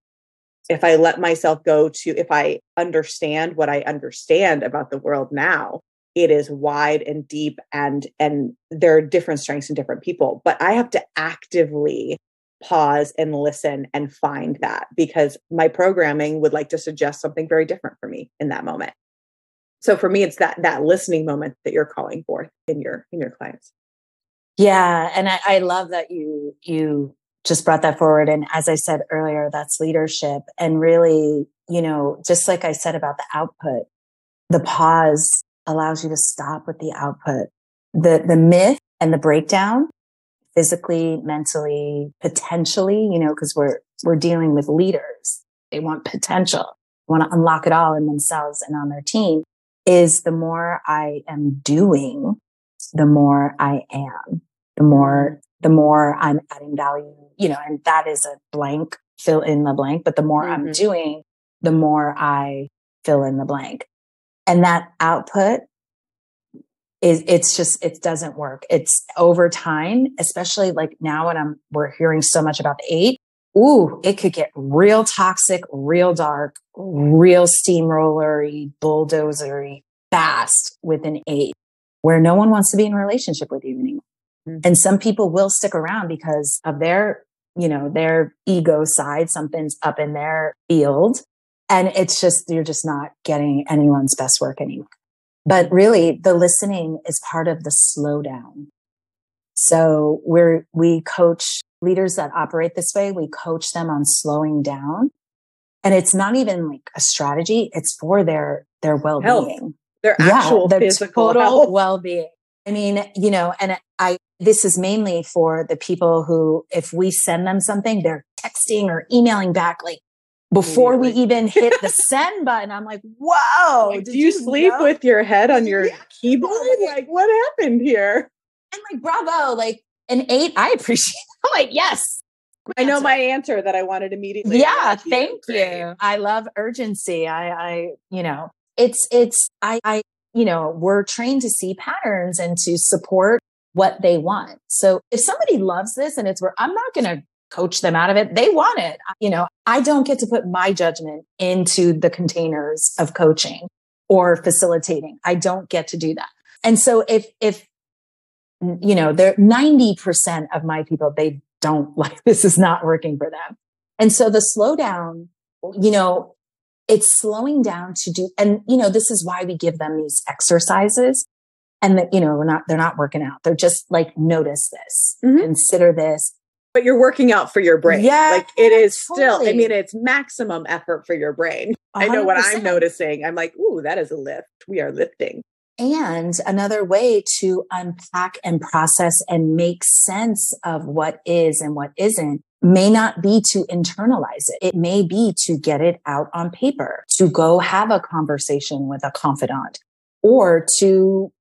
If I let myself go to, if I understand what I understand about the world now, it is wide and deep and and there are different strengths in different people but i have to actively pause and listen and find that because my programming would like to suggest something very different for me in that moment. So for me it's that that listening moment that you're calling forth in your in your clients. Yeah and I, I love that you you just brought that forward and as i said earlier that's leadership and really you know just like i said about the output the pause allows you to stop with the output. The the myth and the breakdown physically, mentally, potentially, you know, because we're, we're dealing with leaders. They want potential, want to unlock it all in themselves and on their team is the more I am doing, the more I am, the more, the more I'm adding value, you know, and that is a blank, fill in the blank, but the more mm-hmm. I'm doing, the more I fill in the blank. And that output is it's just it doesn't work. It's over time, especially like now when I'm we're hearing so much about the eight. Ooh, it could get real toxic, real dark, real steamrollery, bulldozery fast with an eight, where no one wants to be in a relationship with you anymore. Mm-hmm. And some people will stick around because of their, you know, their ego side. Something's up in their field. And it's just, you're just not getting anyone's best work anymore. But really, the listening is part of the slowdown. So we're, we coach leaders that operate this way. We coach them on slowing down. And it's not even like a strategy. It's for their, their well-being. Health. Their actual yeah, their physical total well-being. I mean, you know, and I, this is mainly for the people who, if we send them something, they're texting or emailing back like, before we even hit the send button. I'm like, whoa. Like, do you, you sleep know? with your head on your yeah. keyboard? Like, what happened here? And like, bravo. Like, an eight, I appreciate it. I'm like, yes. I know my answer that I wanted immediately. Yeah, thank you. you. I love urgency. I, I, you know, it's, it's, I, I, you know, we're trained to see patterns and to support what they want. So if somebody loves this and it's where I'm not going to coach them out of it. They want it. You know, I don't get to put my judgment into the containers of coaching or facilitating. I don't get to do that. And so if, if, you know, they're 90% of my people, they don't like this is not working for them. And so the slowdown, you know, it's slowing down to do, and you know, this is why we give them these exercises and that, you know, we're not, they're not working out. They're just like, notice this, mm-hmm. consider this, but you're working out for your brain. Yeah. Like it is totally. still, I mean, it's maximum effort for your brain. 100%. I know what I'm noticing. I'm like, ooh, that is a lift. We are lifting. And another way to unpack and process and make sense of what is and what isn't may not be to internalize it. It may be to get it out on paper, to go have a conversation with a confidant or to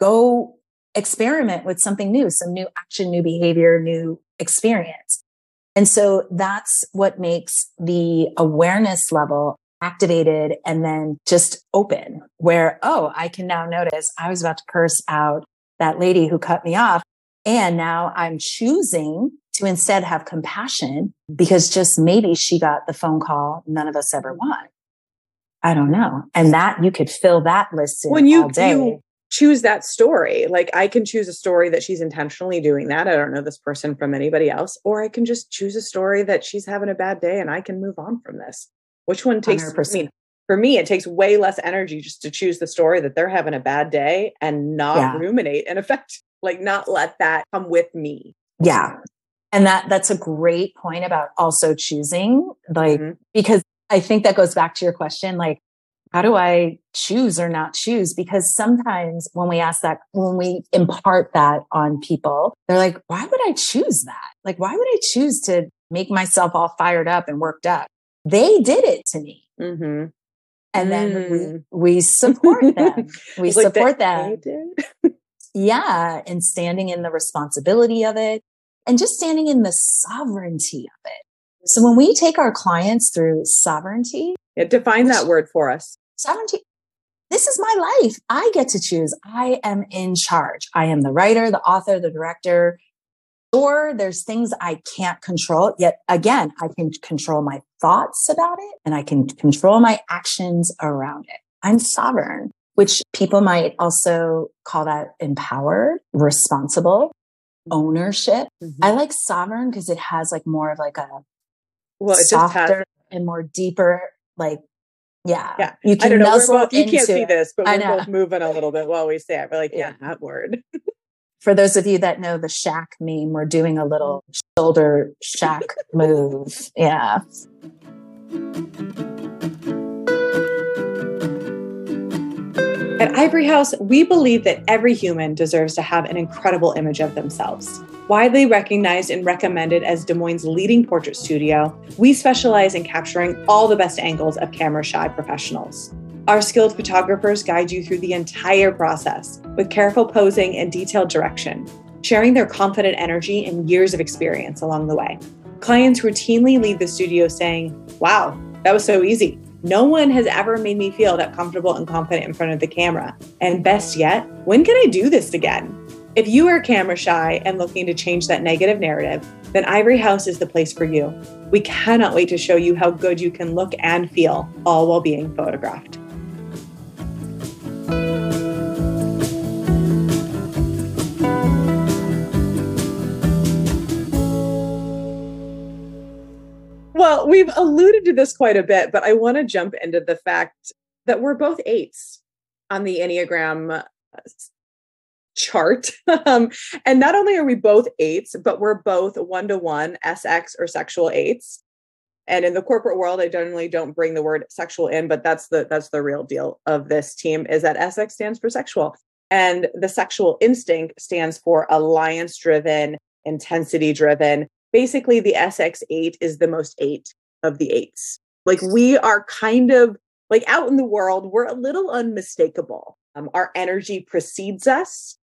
go experiment with something new, some new action, new behavior, new experience. And so that's what makes the awareness level activated and then just open where, oh, I can now notice I was about to curse out that lady who cut me off. And now I'm choosing to instead have compassion because just maybe she got the phone call none of us ever want. I don't know. And that you could fill that list in when you, all day. You choose that story. Like I can choose a story that she's intentionally doing that. I don't know this person from anybody else, or I can just choose a story that she's having a bad day and I can move on from this. Which one takes, 100%. I mean, for me, it takes way less energy just to choose the story that they're having a bad day and not yeah. ruminate and affect, like not let that come with me. Yeah. And that that's a great point about also choosing, like, mm-hmm. because I think that goes back to your question, like, how do I choose or not choose? Because sometimes when we ask that, when we impart that on people, they're like, why would I choose that? Like, why would I choose to make myself all fired up and worked up? they did it to me. Mm-hmm. And then mm. we, we support them. We like support them. yeah. And standing in the responsibility of it and just standing in the sovereignty of it. So when we take our clients through sovereignty, yeah, define that word for us. Sovereignty. This is my life. I get to choose. I am in charge. I am the writer, the author, the director, Sure, there's things I can't control. Yet again, I can control my thoughts about it and I can control my actions around it. I'm sovereign, which people might also call that empowered, responsible, ownership. Mm-hmm. I like sovereign because it has like more of like a well, it softer has- and more deeper, like yeah. Yeah. You can I don't know. Both, you can't see this, but we're both moving a little bit while we say it. We're like, yeah, yeah that word. for those of you that know the Shaq meme, we're doing a little shoulder Shaq move. Yeah. At Ivory House, we believe that every human deserves to have an incredible image of themselves. Widely recognized and recommended as Des Moines' leading portrait studio, we specialize in capturing all the best angles of camera shy professionals. Our skilled photographers guide you through the entire process with careful posing and detailed direction, sharing their confident energy and years of experience along the way. Clients routinely leave the studio saying, Wow, that was so easy. No one has ever made me feel that comfortable and confident in front of the camera. And best yet, when can I do this again? If you are camera shy and looking to change that negative narrative, then Ivory House is the place for you. We cannot wait to show you how good you can look and feel, all while being photographed. Well, we've alluded to this quite a bit, but I want to jump into the fact that we're both eights on the Enneagram uh, chart. um, and not only are we both eights, but we're both one to one SX or sexual eights. And in the corporate world, I generally don't bring the word sexual in, but that's the that's the real deal of this team is that SX stands for sexual. And the sexual instinct stands for alliance driven, intensity driven. Basically, the SX8 is the most eight of the eights. Like we are kind of like out in the world, we're a little unmistakable. Um, our energy precedes us.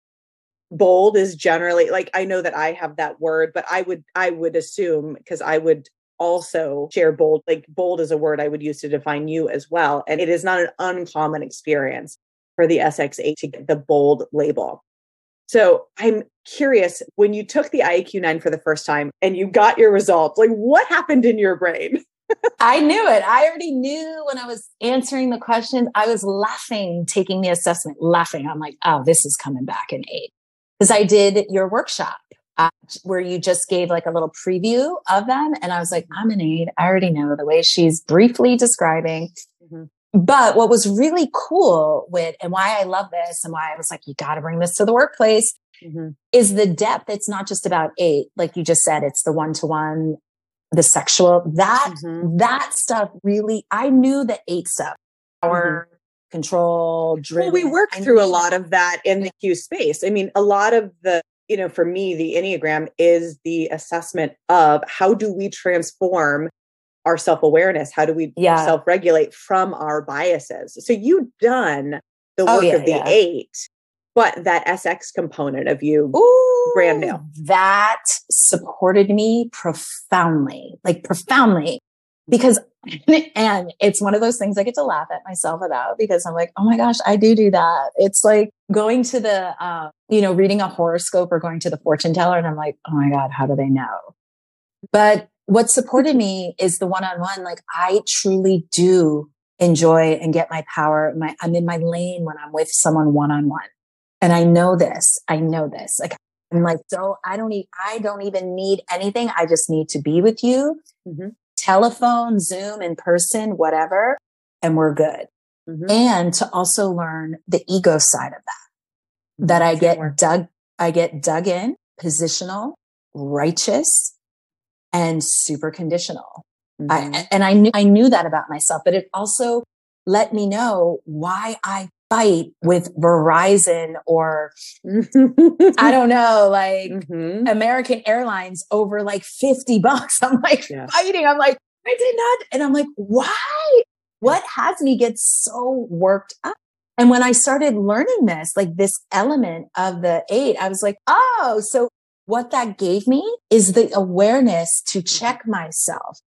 Bold is generally like I know that I have that word, but I would I would assume because I would also share bold. Like bold is a word I would use to define you as well. And it is not an uncommon experience for the SX8 to get the bold label. So I'm curious when you took the iEQ9 for the first time and you got your results, like what happened in your brain? I knew it. I already knew when I was answering the questions. I was laughing, taking the assessment, laughing. I'm like, oh, this is coming back in eight. Because I did your workshop uh, where you just gave like a little preview of them. And I was like, I'm an eight. I already know the way she's briefly describing. Mm-hmm. But what was really cool with, and why I love this and why I was like, you got to bring this to the workplace mm-hmm. is the depth. It's not just about eight. Like you just said, it's the one to one, the sexual, that, mm-hmm. that stuff really, I knew the eight stuff, our mm-hmm. control, driven. Well, we work I through a lot of that in the Q space. I mean, a lot of the, you know, for me, the Enneagram is the assessment of how do we transform our self awareness? How do we Yeah. self regulate from our biases? So you've done the Oh, work yeah, of the yeah. eight, but that SX component of you, Ooh, brand new. That supported me profoundly, like profoundly, because, and it's one of those things I get to laugh at myself about because I'm like, oh my gosh, I do do that. It's like going to the, uh, you know, reading a horoscope or going to the fortune teller. And I'm like, oh my God, how do they know? But what supported me is the one on one. Like I truly do enjoy and get my power. My, I'm in my lane when I'm with someone one on one. And I know this. I know this. Like I'm like, so I don't need, I don't even need anything. I just need to be with you. Mhm. Telephone, Zoom, in person, whatever. And we're good. Mhm. And to also learn the ego side of that, that I get dug, I get dug in, positional, righteous, and super conditional. Mhm. I, and I knew, I knew that about myself, but it also let me know why I fight with Verizon or I don't know, like Mhm. American Airlines over like 50 bucks. I'm like Yeah. fighting. I'm like, I did not. And I'm like, why? What has me get so worked up? And when I started learning this, like this element of the eight, I was like, oh, so what that gave me is the awareness to check myself.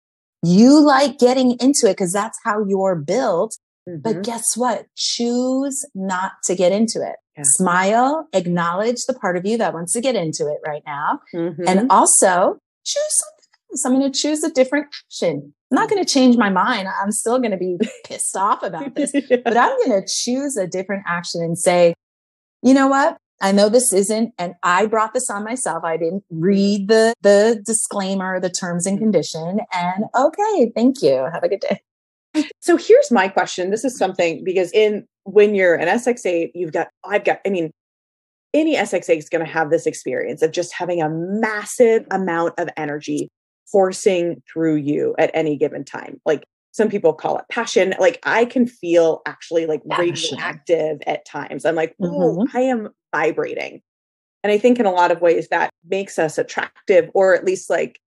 You like getting into it because that's how you're built. But Mhm. guess what? Choose not to get into it. Yeah. Smile, acknowledge the part of you that wants to get into it right now. Mhm. And also choose something else. I'm going to choose a different action. I'm not going to change my mind. I'm still going to be pissed off about this, but I'm going to choose a different action and say, you know what? I know this isn't, and I brought this on myself. I didn't read the, the disclaimer, the terms and condition. And okay, thank you. Have a good day. So here's my question. This is something because in when you're an SX8, you've got I've got I mean any SX8 is going to have this experience of just having a massive amount of energy forcing through you at any given time. Like some people call it passion. Like I can feel actually like Passion. radioactive at times. I'm like, oh, I am vibrating. And I think in a lot of ways that makes us attractive or at least like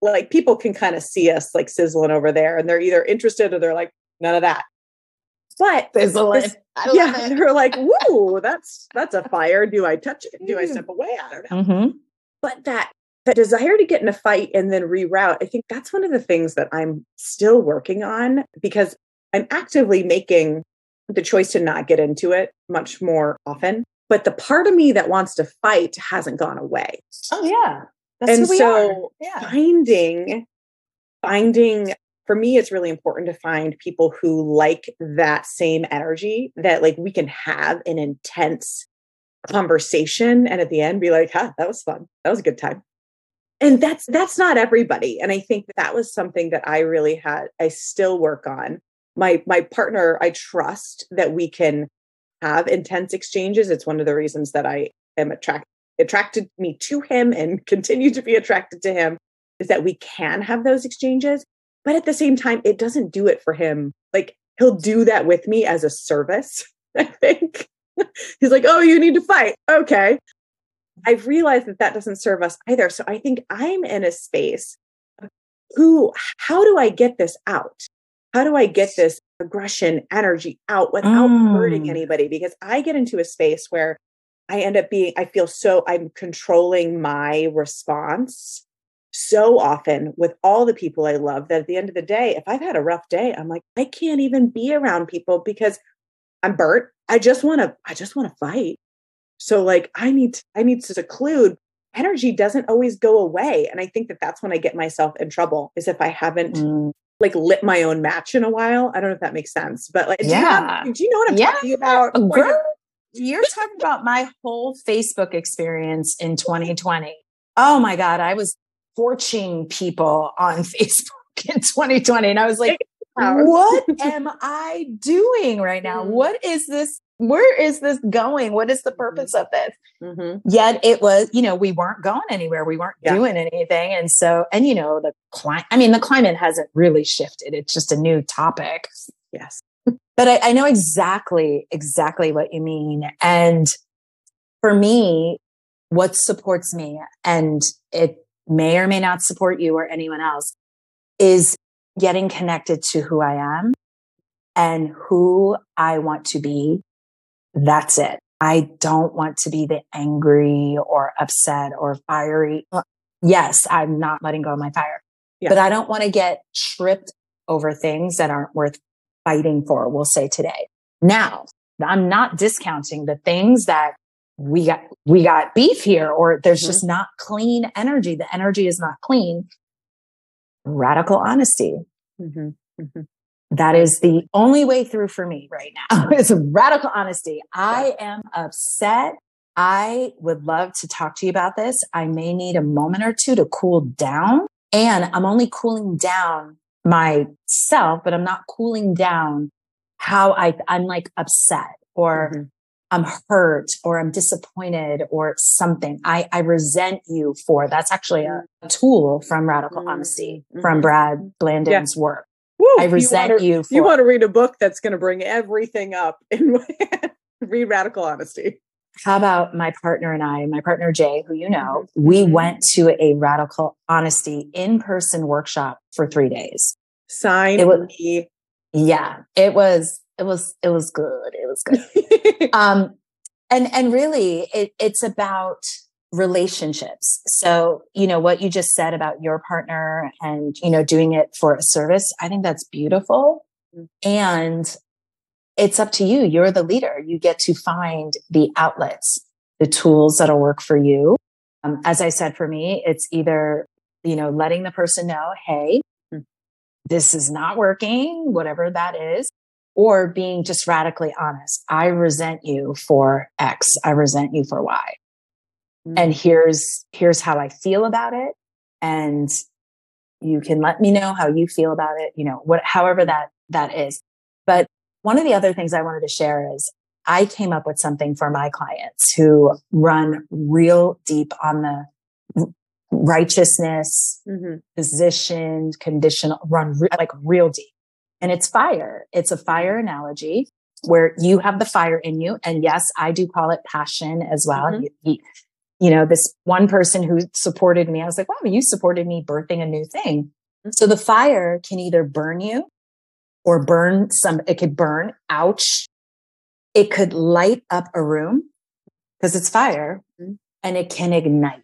like people can kind of see us like sizzling over there and they're either interested or they're like none of that but Sizzle this- yeah they're like whoa that's that's a fire do i touch it do i Mm. step away i don't know Mhm. but that that desire to get in a fight and then reroute i think that's one of the things that i'm still working on because i'm actively making the choice to not get into it much more often but the part of me that wants to fight hasn't gone away Oh yeah. That's and so. Yeah. finding finding for me it's really important to find people who like that same energy that like we can have an intense conversation and at the end be like huh that was fun that was a good time and that's that's not everybody and i think that was something that i really had i still work on. My my partner i trust that we can have intense exchanges. It's one of the reasons that i am attracted attracted me to him and continue to be attracted to him is that we can have those exchanges but at the same time it doesn't do it for him. Like he'll do that with me as a service i think. He's like oh you need to fight. Okay i've realized that that doesn't serve us either so i think i'm in a space who how do i get this out how do i get this aggression energy out without hurting Mm. anybody because i get into a space where I end up being, I feel so, I'm controlling my response so often with all the people I love that at the end of the day, if I've had a rough day, I'm like, I can't even be around people because I'm burnt. I just want to, I just want to fight. So like, I need, to, I need to seclude. Energy doesn't always go away. And I think that that's when I get myself in trouble is if I haven't Mm. like lit my own match in a while. I don't know if that makes sense, but like, do, you, Yeah. have, do you know what I'm Yeah. talking about? Girl, you're talking about my whole Facebook experience in 2020. Oh my God. I was torching people on Facebook in 2020. And I was like, what am I doing right now? Mhm. What is this? Where is this going? What is the purpose of this? Mhm. Yet it was, you know, we weren't going anywhere. We weren't Yeah. doing anything. And so, and you know, the climate, I mean, the climate hasn't really shifted. It's just a new topic. Yes. but I, I know exactly, exactly what you mean. And for me, what supports me, and it may or may not support you or anyone else, is getting connected to who I am and who I want to be. That's it. I don't want to be the angry or upset or fiery. Yes, I'm not letting go of my fire, yeah. but I don't want to get tripped over things that aren't worth fighting for, we'll say today. Now, I'm not discounting the things that we got, we got beef here, or there's mm-hmm. just not clean energy. The energy is not clean. Radical honesty. Mm-hmm. Mm-hmm. That is the only way through for me right now. it's radical honesty. I am upset. I would love to talk to you about this. I may need a moment or two to cool down. And I'm only cooling down myself, but I'm not cooling down how I, I'm like upset or mm-hmm. I'm hurt or I'm disappointed or something. I, I resent you for that's actually a, a tool from Radical mm-hmm. Honesty from mm-hmm. Brad Blanton's yeah. work. Woo, I resent you. Want to, you, for, you want to read a book that's going to bring everything up in read Radical Honesty. How about my partner and I, my partner Jay, who you know, mm-hmm. we went to a Radical Honesty in person workshop for three days. Sign it was, me. Yeah, it was. It was. It was good. It was good. um, and and really, it, it's about relationships. So, you know, what you just said about your partner and, you know, doing it for a service, I think that's beautiful. Mm-hmm. And it's up to you. You're the leader. You get to find the outlets, the tools that'll work for you. Um, as I said, for me, it's either, you know, letting the person know, Hey, mm. this is not working, whatever that is, or being just radically honest. I resent you for X. I resent you for Y mm-hmm. and here's here's how I feel about it and you can let me know how you feel about it, you know, what however that that is. But one of the other things I wanted to share is I came up with something for my clients who run real deep on the righteousness, mm-hmm. positioned, conditional, run re- like real deep. And it's fire. It's a fire analogy where you have the fire in you. And yes, I do call it passion as well. Mm-hmm. You, you know, this one person who supported me, I was like, wow, you supported me birthing a new thing. So the fire can either burn you or burn some, it could burn, ouch. It could light up a room because it's fire mm-hmm. and it can ignite.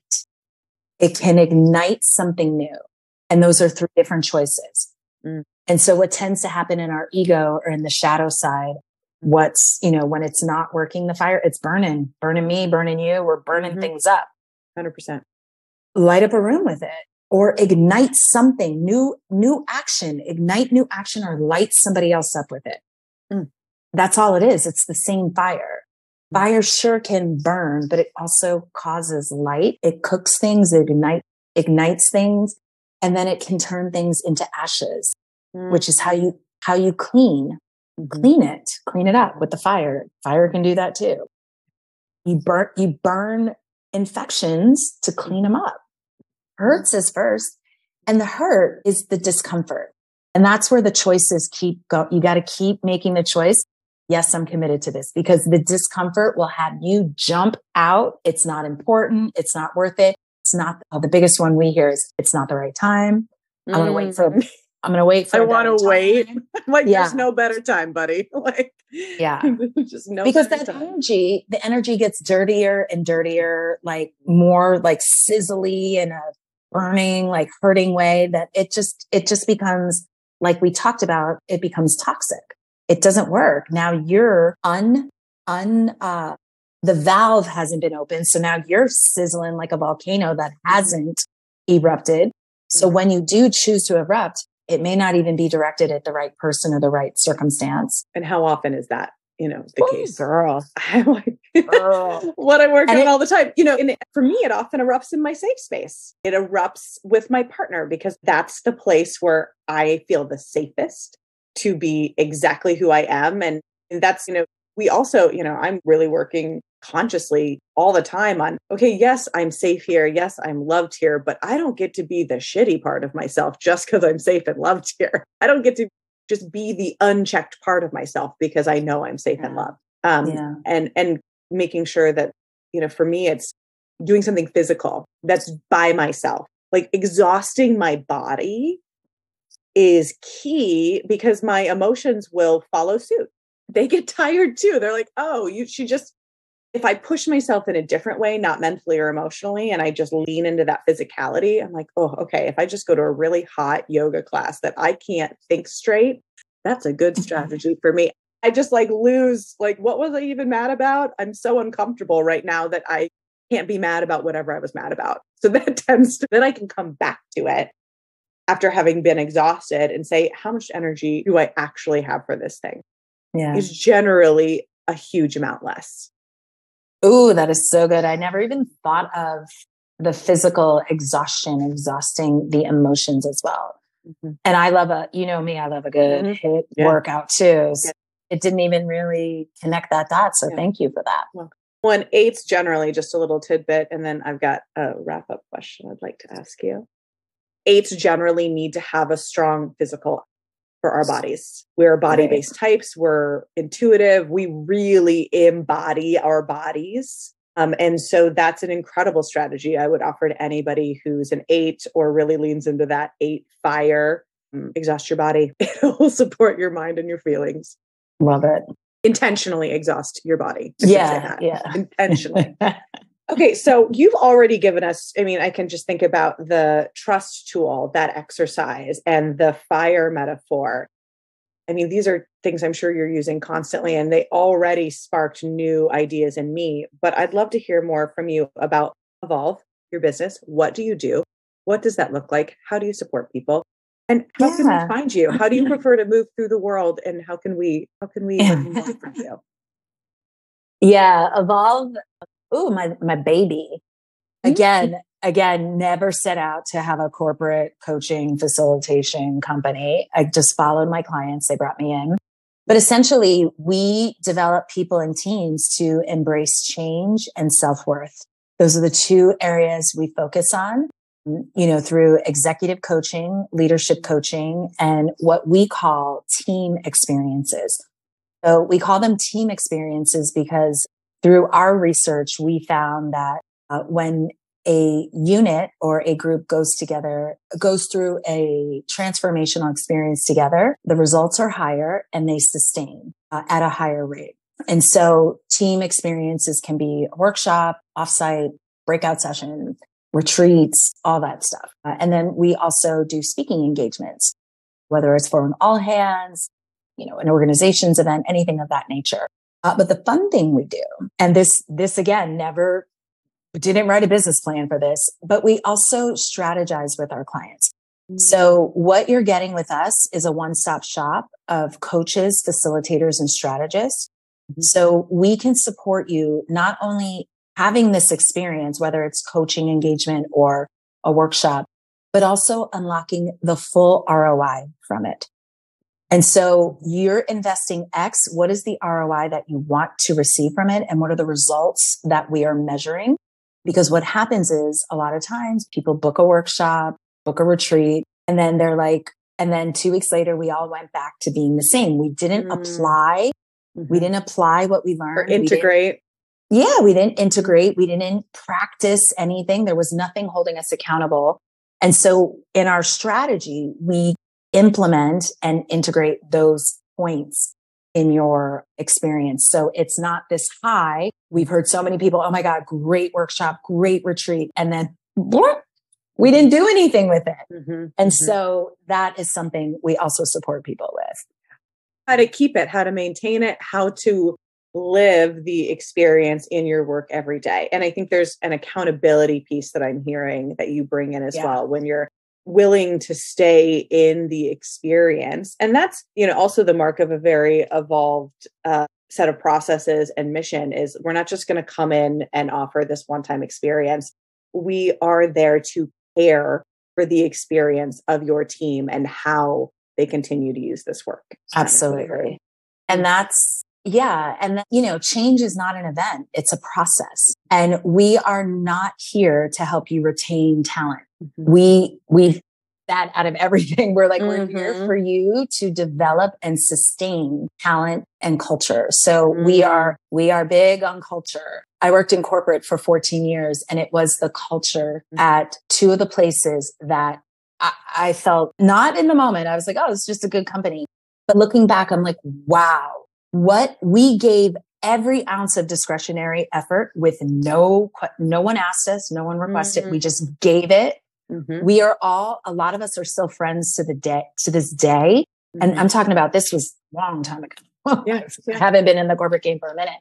It can ignite something new. And those are three different choices. Mm. And so what tends to happen in our ego or in the shadow side what's, you know, when it's not working the fire, it's burning, burning me, burning you. We're burning mm-hmm. things up. 100%. Light up a room with it or ignite something new, new action, ignite new action or light somebody else up with it. Mm. That's all it is. It's the same fire. Mm. Fire sure can burn, but it also causes light. It cooks things, it ignite, ignites things, and then it can turn things into ashes, mm. which is how you, how you clean Mm-hmm. clean it, clean it up with the fire. Fire can do that too. You burn, you burn infections to clean them up. Hurts is first. And the hurt is the discomfort. And that's where the choices keep go. You got to keep making the choice. Yes, I'm committed to this because the discomfort will have you jump out. It's not important. It's not worth it. It's not oh, the biggest one we hear is it's not the right time. I'm going to wait for mm. I'm going to wait for I want to wait. like yeah. there's no better time, buddy. like yeah. just no Because that time. energy, the energy gets dirtier and dirtier, like more like sizzly in a burning, like hurting way that it just it just becomes like we talked about, it becomes toxic. It doesn't work. Now you're un un uh the valve hasn't been open. So now you're sizzling like a volcano that hasn't erupted. So mm-hmm. when you do choose to erupt, it may not even be directed at the right person or the right circumstance. And how often is that? You know, the Ooh, case. Girl. I'm like, girl. what I work on all the time. You know, and for me, it often erupts in my safe space. It erupts with my partner because that's the place where I feel the safest to be exactly who I am. And, and that's, you know, we also, you know, I'm really working consciously all the time on, okay, yes, I'm safe here. Yes, I'm loved here, but I don't get to be the shitty part of myself just because I'm safe and loved here. I don't get to just be the unchecked part of myself because I know I'm safe yeah. and loved. Um, yeah. and and making sure that you know for me it's doing something physical that's by myself like exhausting my body is key because my emotions will follow suit they get tired too they're like oh you she just if i push myself in a different way not mentally or emotionally and i just lean into that physicality i'm like oh okay if i just go to a really hot yoga class that i can't think straight that's a good mm-hmm. strategy for me I just like lose like what was I even mad about? I'm so uncomfortable right now that I can't be mad about whatever I was mad about. So that tends to then I can come back to it after having been exhausted and say how much energy do I actually have for this thing? Yeah. Is generally a huge amount less. Ooh, that is so good. I never even thought of the physical exhaustion exhausting the emotions as well. Mm-hmm. And I love a, you know me, I love a good mm-hmm. HIIT yeah. workout too. So it didn't even really connect that dot. So yeah. thank you for that. Well, one eights generally just a little tidbit, and then I've got a wrap up question I'd like to ask you. Eights generally need to have a strong physical for our bodies. We're body based right. types. We're intuitive. We really embody our bodies. Um, and so that's an incredible strategy I would offer to anybody who's an eight or really leans into that eight fire. Um, exhaust your body. It will support your mind and your feelings. Love it. Intentionally exhaust your body. Yeah. Yeah. Intentionally. okay. So you've already given us, I mean, I can just think about the trust tool, that exercise, and the fire metaphor. I mean, these are things I'm sure you're using constantly, and they already sparked new ideas in me. But I'd love to hear more from you about Evolve, your business. What do you do? What does that look like? How do you support people? And how yeah. can we find you? How do you prefer to move through the world? And how can we how can we learn more from you? Yeah, evolve. Oh, my my baby. Mm-hmm. Again, again, never set out to have a corporate coaching facilitation company. I just followed my clients. They brought me in. But essentially, we develop people and teams to embrace change and self worth. Those are the two areas we focus on you know, through executive coaching, leadership coaching, and what we call team experiences. So we call them team experiences because through our research, we found that uh, when a unit or a group goes together, goes through a transformational experience together, the results are higher and they sustain uh, at a higher rate. And so team experiences can be workshop, offsite, breakout session, retreats, all that stuff. Uh, and then we also do speaking engagements, whether it's for an all hands, you know, an organizations event, anything of that nature. Uh, but the fun thing we do, and this, this again, never didn't write a business plan for this, but we also strategize with our clients. Mm-hmm. So what you're getting with us is a one-stop shop of coaches, facilitators, and strategists. Mm-hmm. So we can support you not only having this experience, whether it's coaching engagement or a workshop, but also unlocking the full ROI from it. And so you're investing X. What is the ROI that you want to receive from it? And what are the results that we are measuring? Because what happens is a lot of times people book a workshop, book a retreat, and then they're like, and then two weeks later, we all went back to being the same. We didn't mm. apply. Mm-hmm. We didn't apply what we learned. Or integrate yeah, we didn't integrate. We didn't practice anything. There was nothing holding us accountable. And so in our strategy, we implement and integrate those points in your experience. So it's not this high. We've heard so many people, oh my God, great workshop, great retreat. And then we didn't do anything with it. Mm-hmm, and mm-hmm. so that is something we also support people with. How to keep it, how to maintain it, how to live the experience in your work every day. And I think there's an accountability piece that I'm hearing that you bring in as yeah. well when you're willing to stay in the experience. And that's, you know, also the mark of a very evolved uh, set of processes and mission is we're not just going to come in and offer this one time experience. We are there to care for the experience of your team and how they continue to use this work. Absolutely. And that's yeah. And, you know, change is not an event. It's a process. And we are not here to help you retain talent. Mm-hmm. We, we that out of everything. We're like, mm-hmm. we're here mm-hmm. for you to develop and sustain talent and culture. So mm-hmm. we are, we are big on culture. I worked in corporate for 14 years and it was the culture mm-hmm. at two of the places that I, I felt not in the moment. I was like, oh, it's just a good company. But looking back, I'm like, wow, what we gave every ounce of discretionary effort with no, no one asked us, no one requested. Mm-hmm. We just gave it. Mm-hmm. We are all, a lot of us are still friends to the day, to this day. Mm-hmm. And I'm talking about this was a long time ago. yeah, yeah. I haven't been in the corporate game for a minute.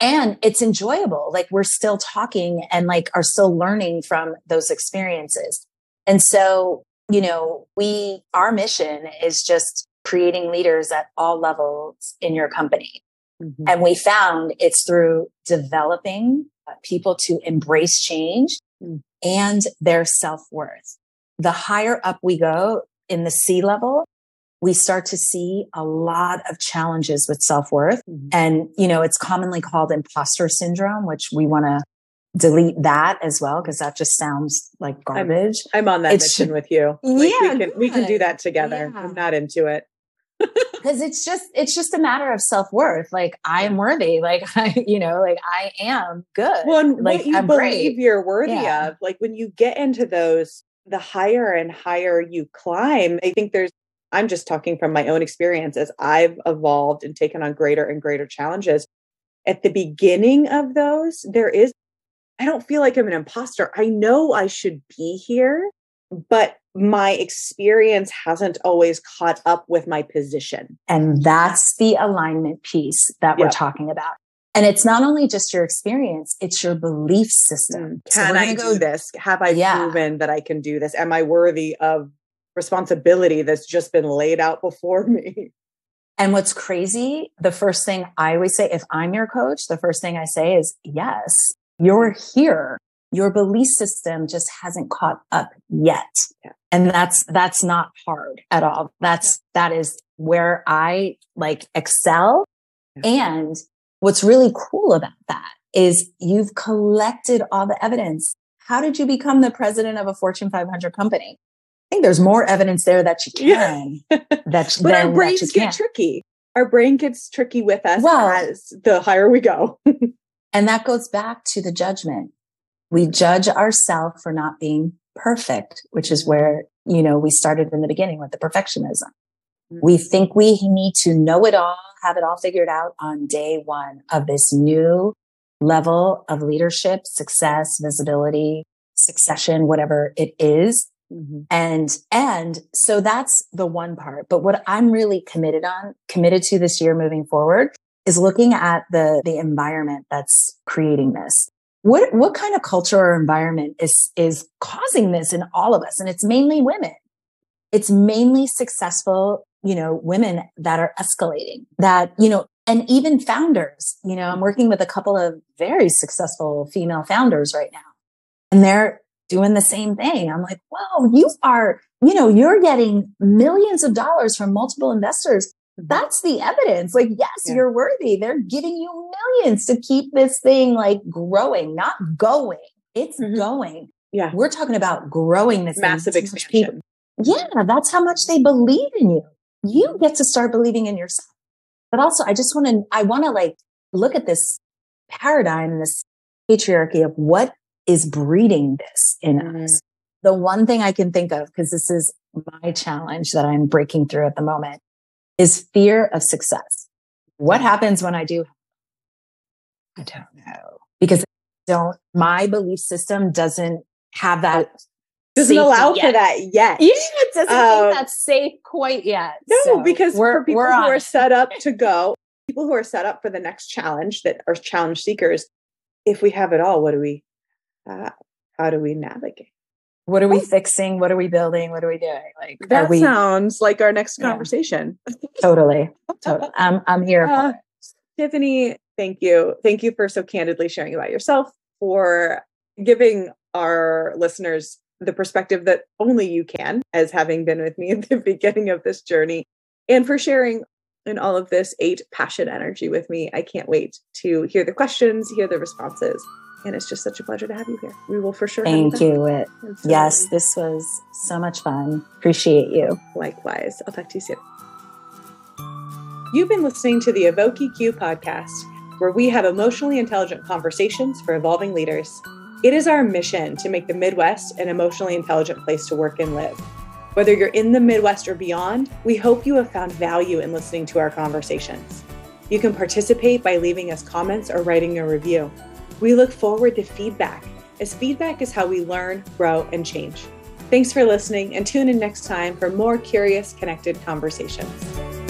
And it's enjoyable. Like we're still talking and like are still learning from those experiences. And so, you know, we, our mission is just creating leaders at all levels in your company. Mm-hmm. And we found it's through developing uh, people to embrace change mm. And their self worth. The higher up we go in the C level, we start to see a lot of challenges with self worth. Mm-hmm. And, you know, it's commonly called imposter syndrome, which we want to delete that as well because that just sounds like garbage. I'm, I'm on that it's, mission with you. Like yeah, we can we can do that together. Yeah. I'm not into it because it's just it's just a matter of self-worth like i am worthy like i you know like i am good well, and like what you I'm believe great. you're worthy yeah. of like when you get into those the higher and higher you climb i think there's i'm just talking from my own experience as i've evolved and taken on greater and greater challenges at the beginning of those there is i don't feel like i'm an imposter i know i should be here but my experience hasn't always caught up with my position. And that's the alignment piece that yep. we're talking about. And it's not only just your experience, it's your belief system. Mm, can so I go, do this? Have I yeah. proven that I can do this? Am I worthy of responsibility that's just been laid out before me? And what's crazy, the first thing I always say, if I'm your coach, the first thing I say is, yes, you're here your belief system just hasn't caught up yet. Yeah. And that's, that's not hard at all. That's, yeah. that is where I like excel. Yeah. And what's really cool about that is you've collected all the evidence. How did you become the president of a Fortune 500 company? I think there's more evidence there that you can. Yeah. that, but our brains get tricky. Our brain gets tricky with us well, as the higher we go. and that goes back to the judgment we judge ourselves for not being perfect, which is where, you know, we started in the beginning with the perfectionism. Mm-hmm. We think we need to know it all, have it all figured out on day one of this new level of leadership, success, visibility, succession, whatever it is. Mm-hmm. And, and so that's the one part. But what I'm really committed on, committed to this year moving forward is looking at the, the environment that's creating this what what kind of culture or environment is is causing this in all of us? And it's mainly women. It's mainly successful you know women that are escalating that you know and even founders you know i'm working with a couple of very successful female founders right now and they're doing the same thing. I'm like wow you are you know you're getting millions of dollars from multiple investors that's the evidence. Like, yes, yeah. you're worthy. They're giving you millions to keep this thing like growing, not going. It's mm-hmm. going. Yeah. We're talking about growing this massive expansion. Yeah, that's how much they believe in you. You get to start believing in yourself. But also, I just want to, I want to like look at this paradigm, this patriarchy of what is breeding this in mm-hmm. us. The one thing I can think of, because this is my challenge that I'm breaking through at the moment, is fear of success. What happens when I do? I don't know because don't, my belief system doesn't have that. Doesn't allow yet. for that yet. Yeah, it doesn't um, think that's safe quite yet. No, so because for people who are set up to go, people who are set up for the next challenge that are challenge seekers, if we have it all, what do we, uh, how do we navigate? What are we fixing? What are we building? What are we doing? Like that we, sounds like our next conversation. Yeah. totally. Totally. I'm I'm here uh, Tiffany, thank you. Thank you for so candidly sharing about yourself, for giving our listeners the perspective that only you can, as having been with me at the beginning of this journey, and for sharing in all of this eight passion energy with me. I can't wait to hear the questions, hear the responses, And it's just such a pleasure to have you here. We will for sure. Thank you, Whit. Yes, this was so much fun. Appreciate you. Likewise. I'll talk to you soon. You've been listening to the Evoke EQ podcast, where we have emotionally intelligent conversations for evolving leaders. It is our mission to make the Midwest an emotionally intelligent place to work and live. Whether you're in the Midwest or beyond, we hope you have found value in listening to our conversations. You can participate by leaving us comments or writing a review. We look forward to feedback, as feedback is how we learn, grow, and change. Thanks for listening, and tune in next time for more curious, connected conversations.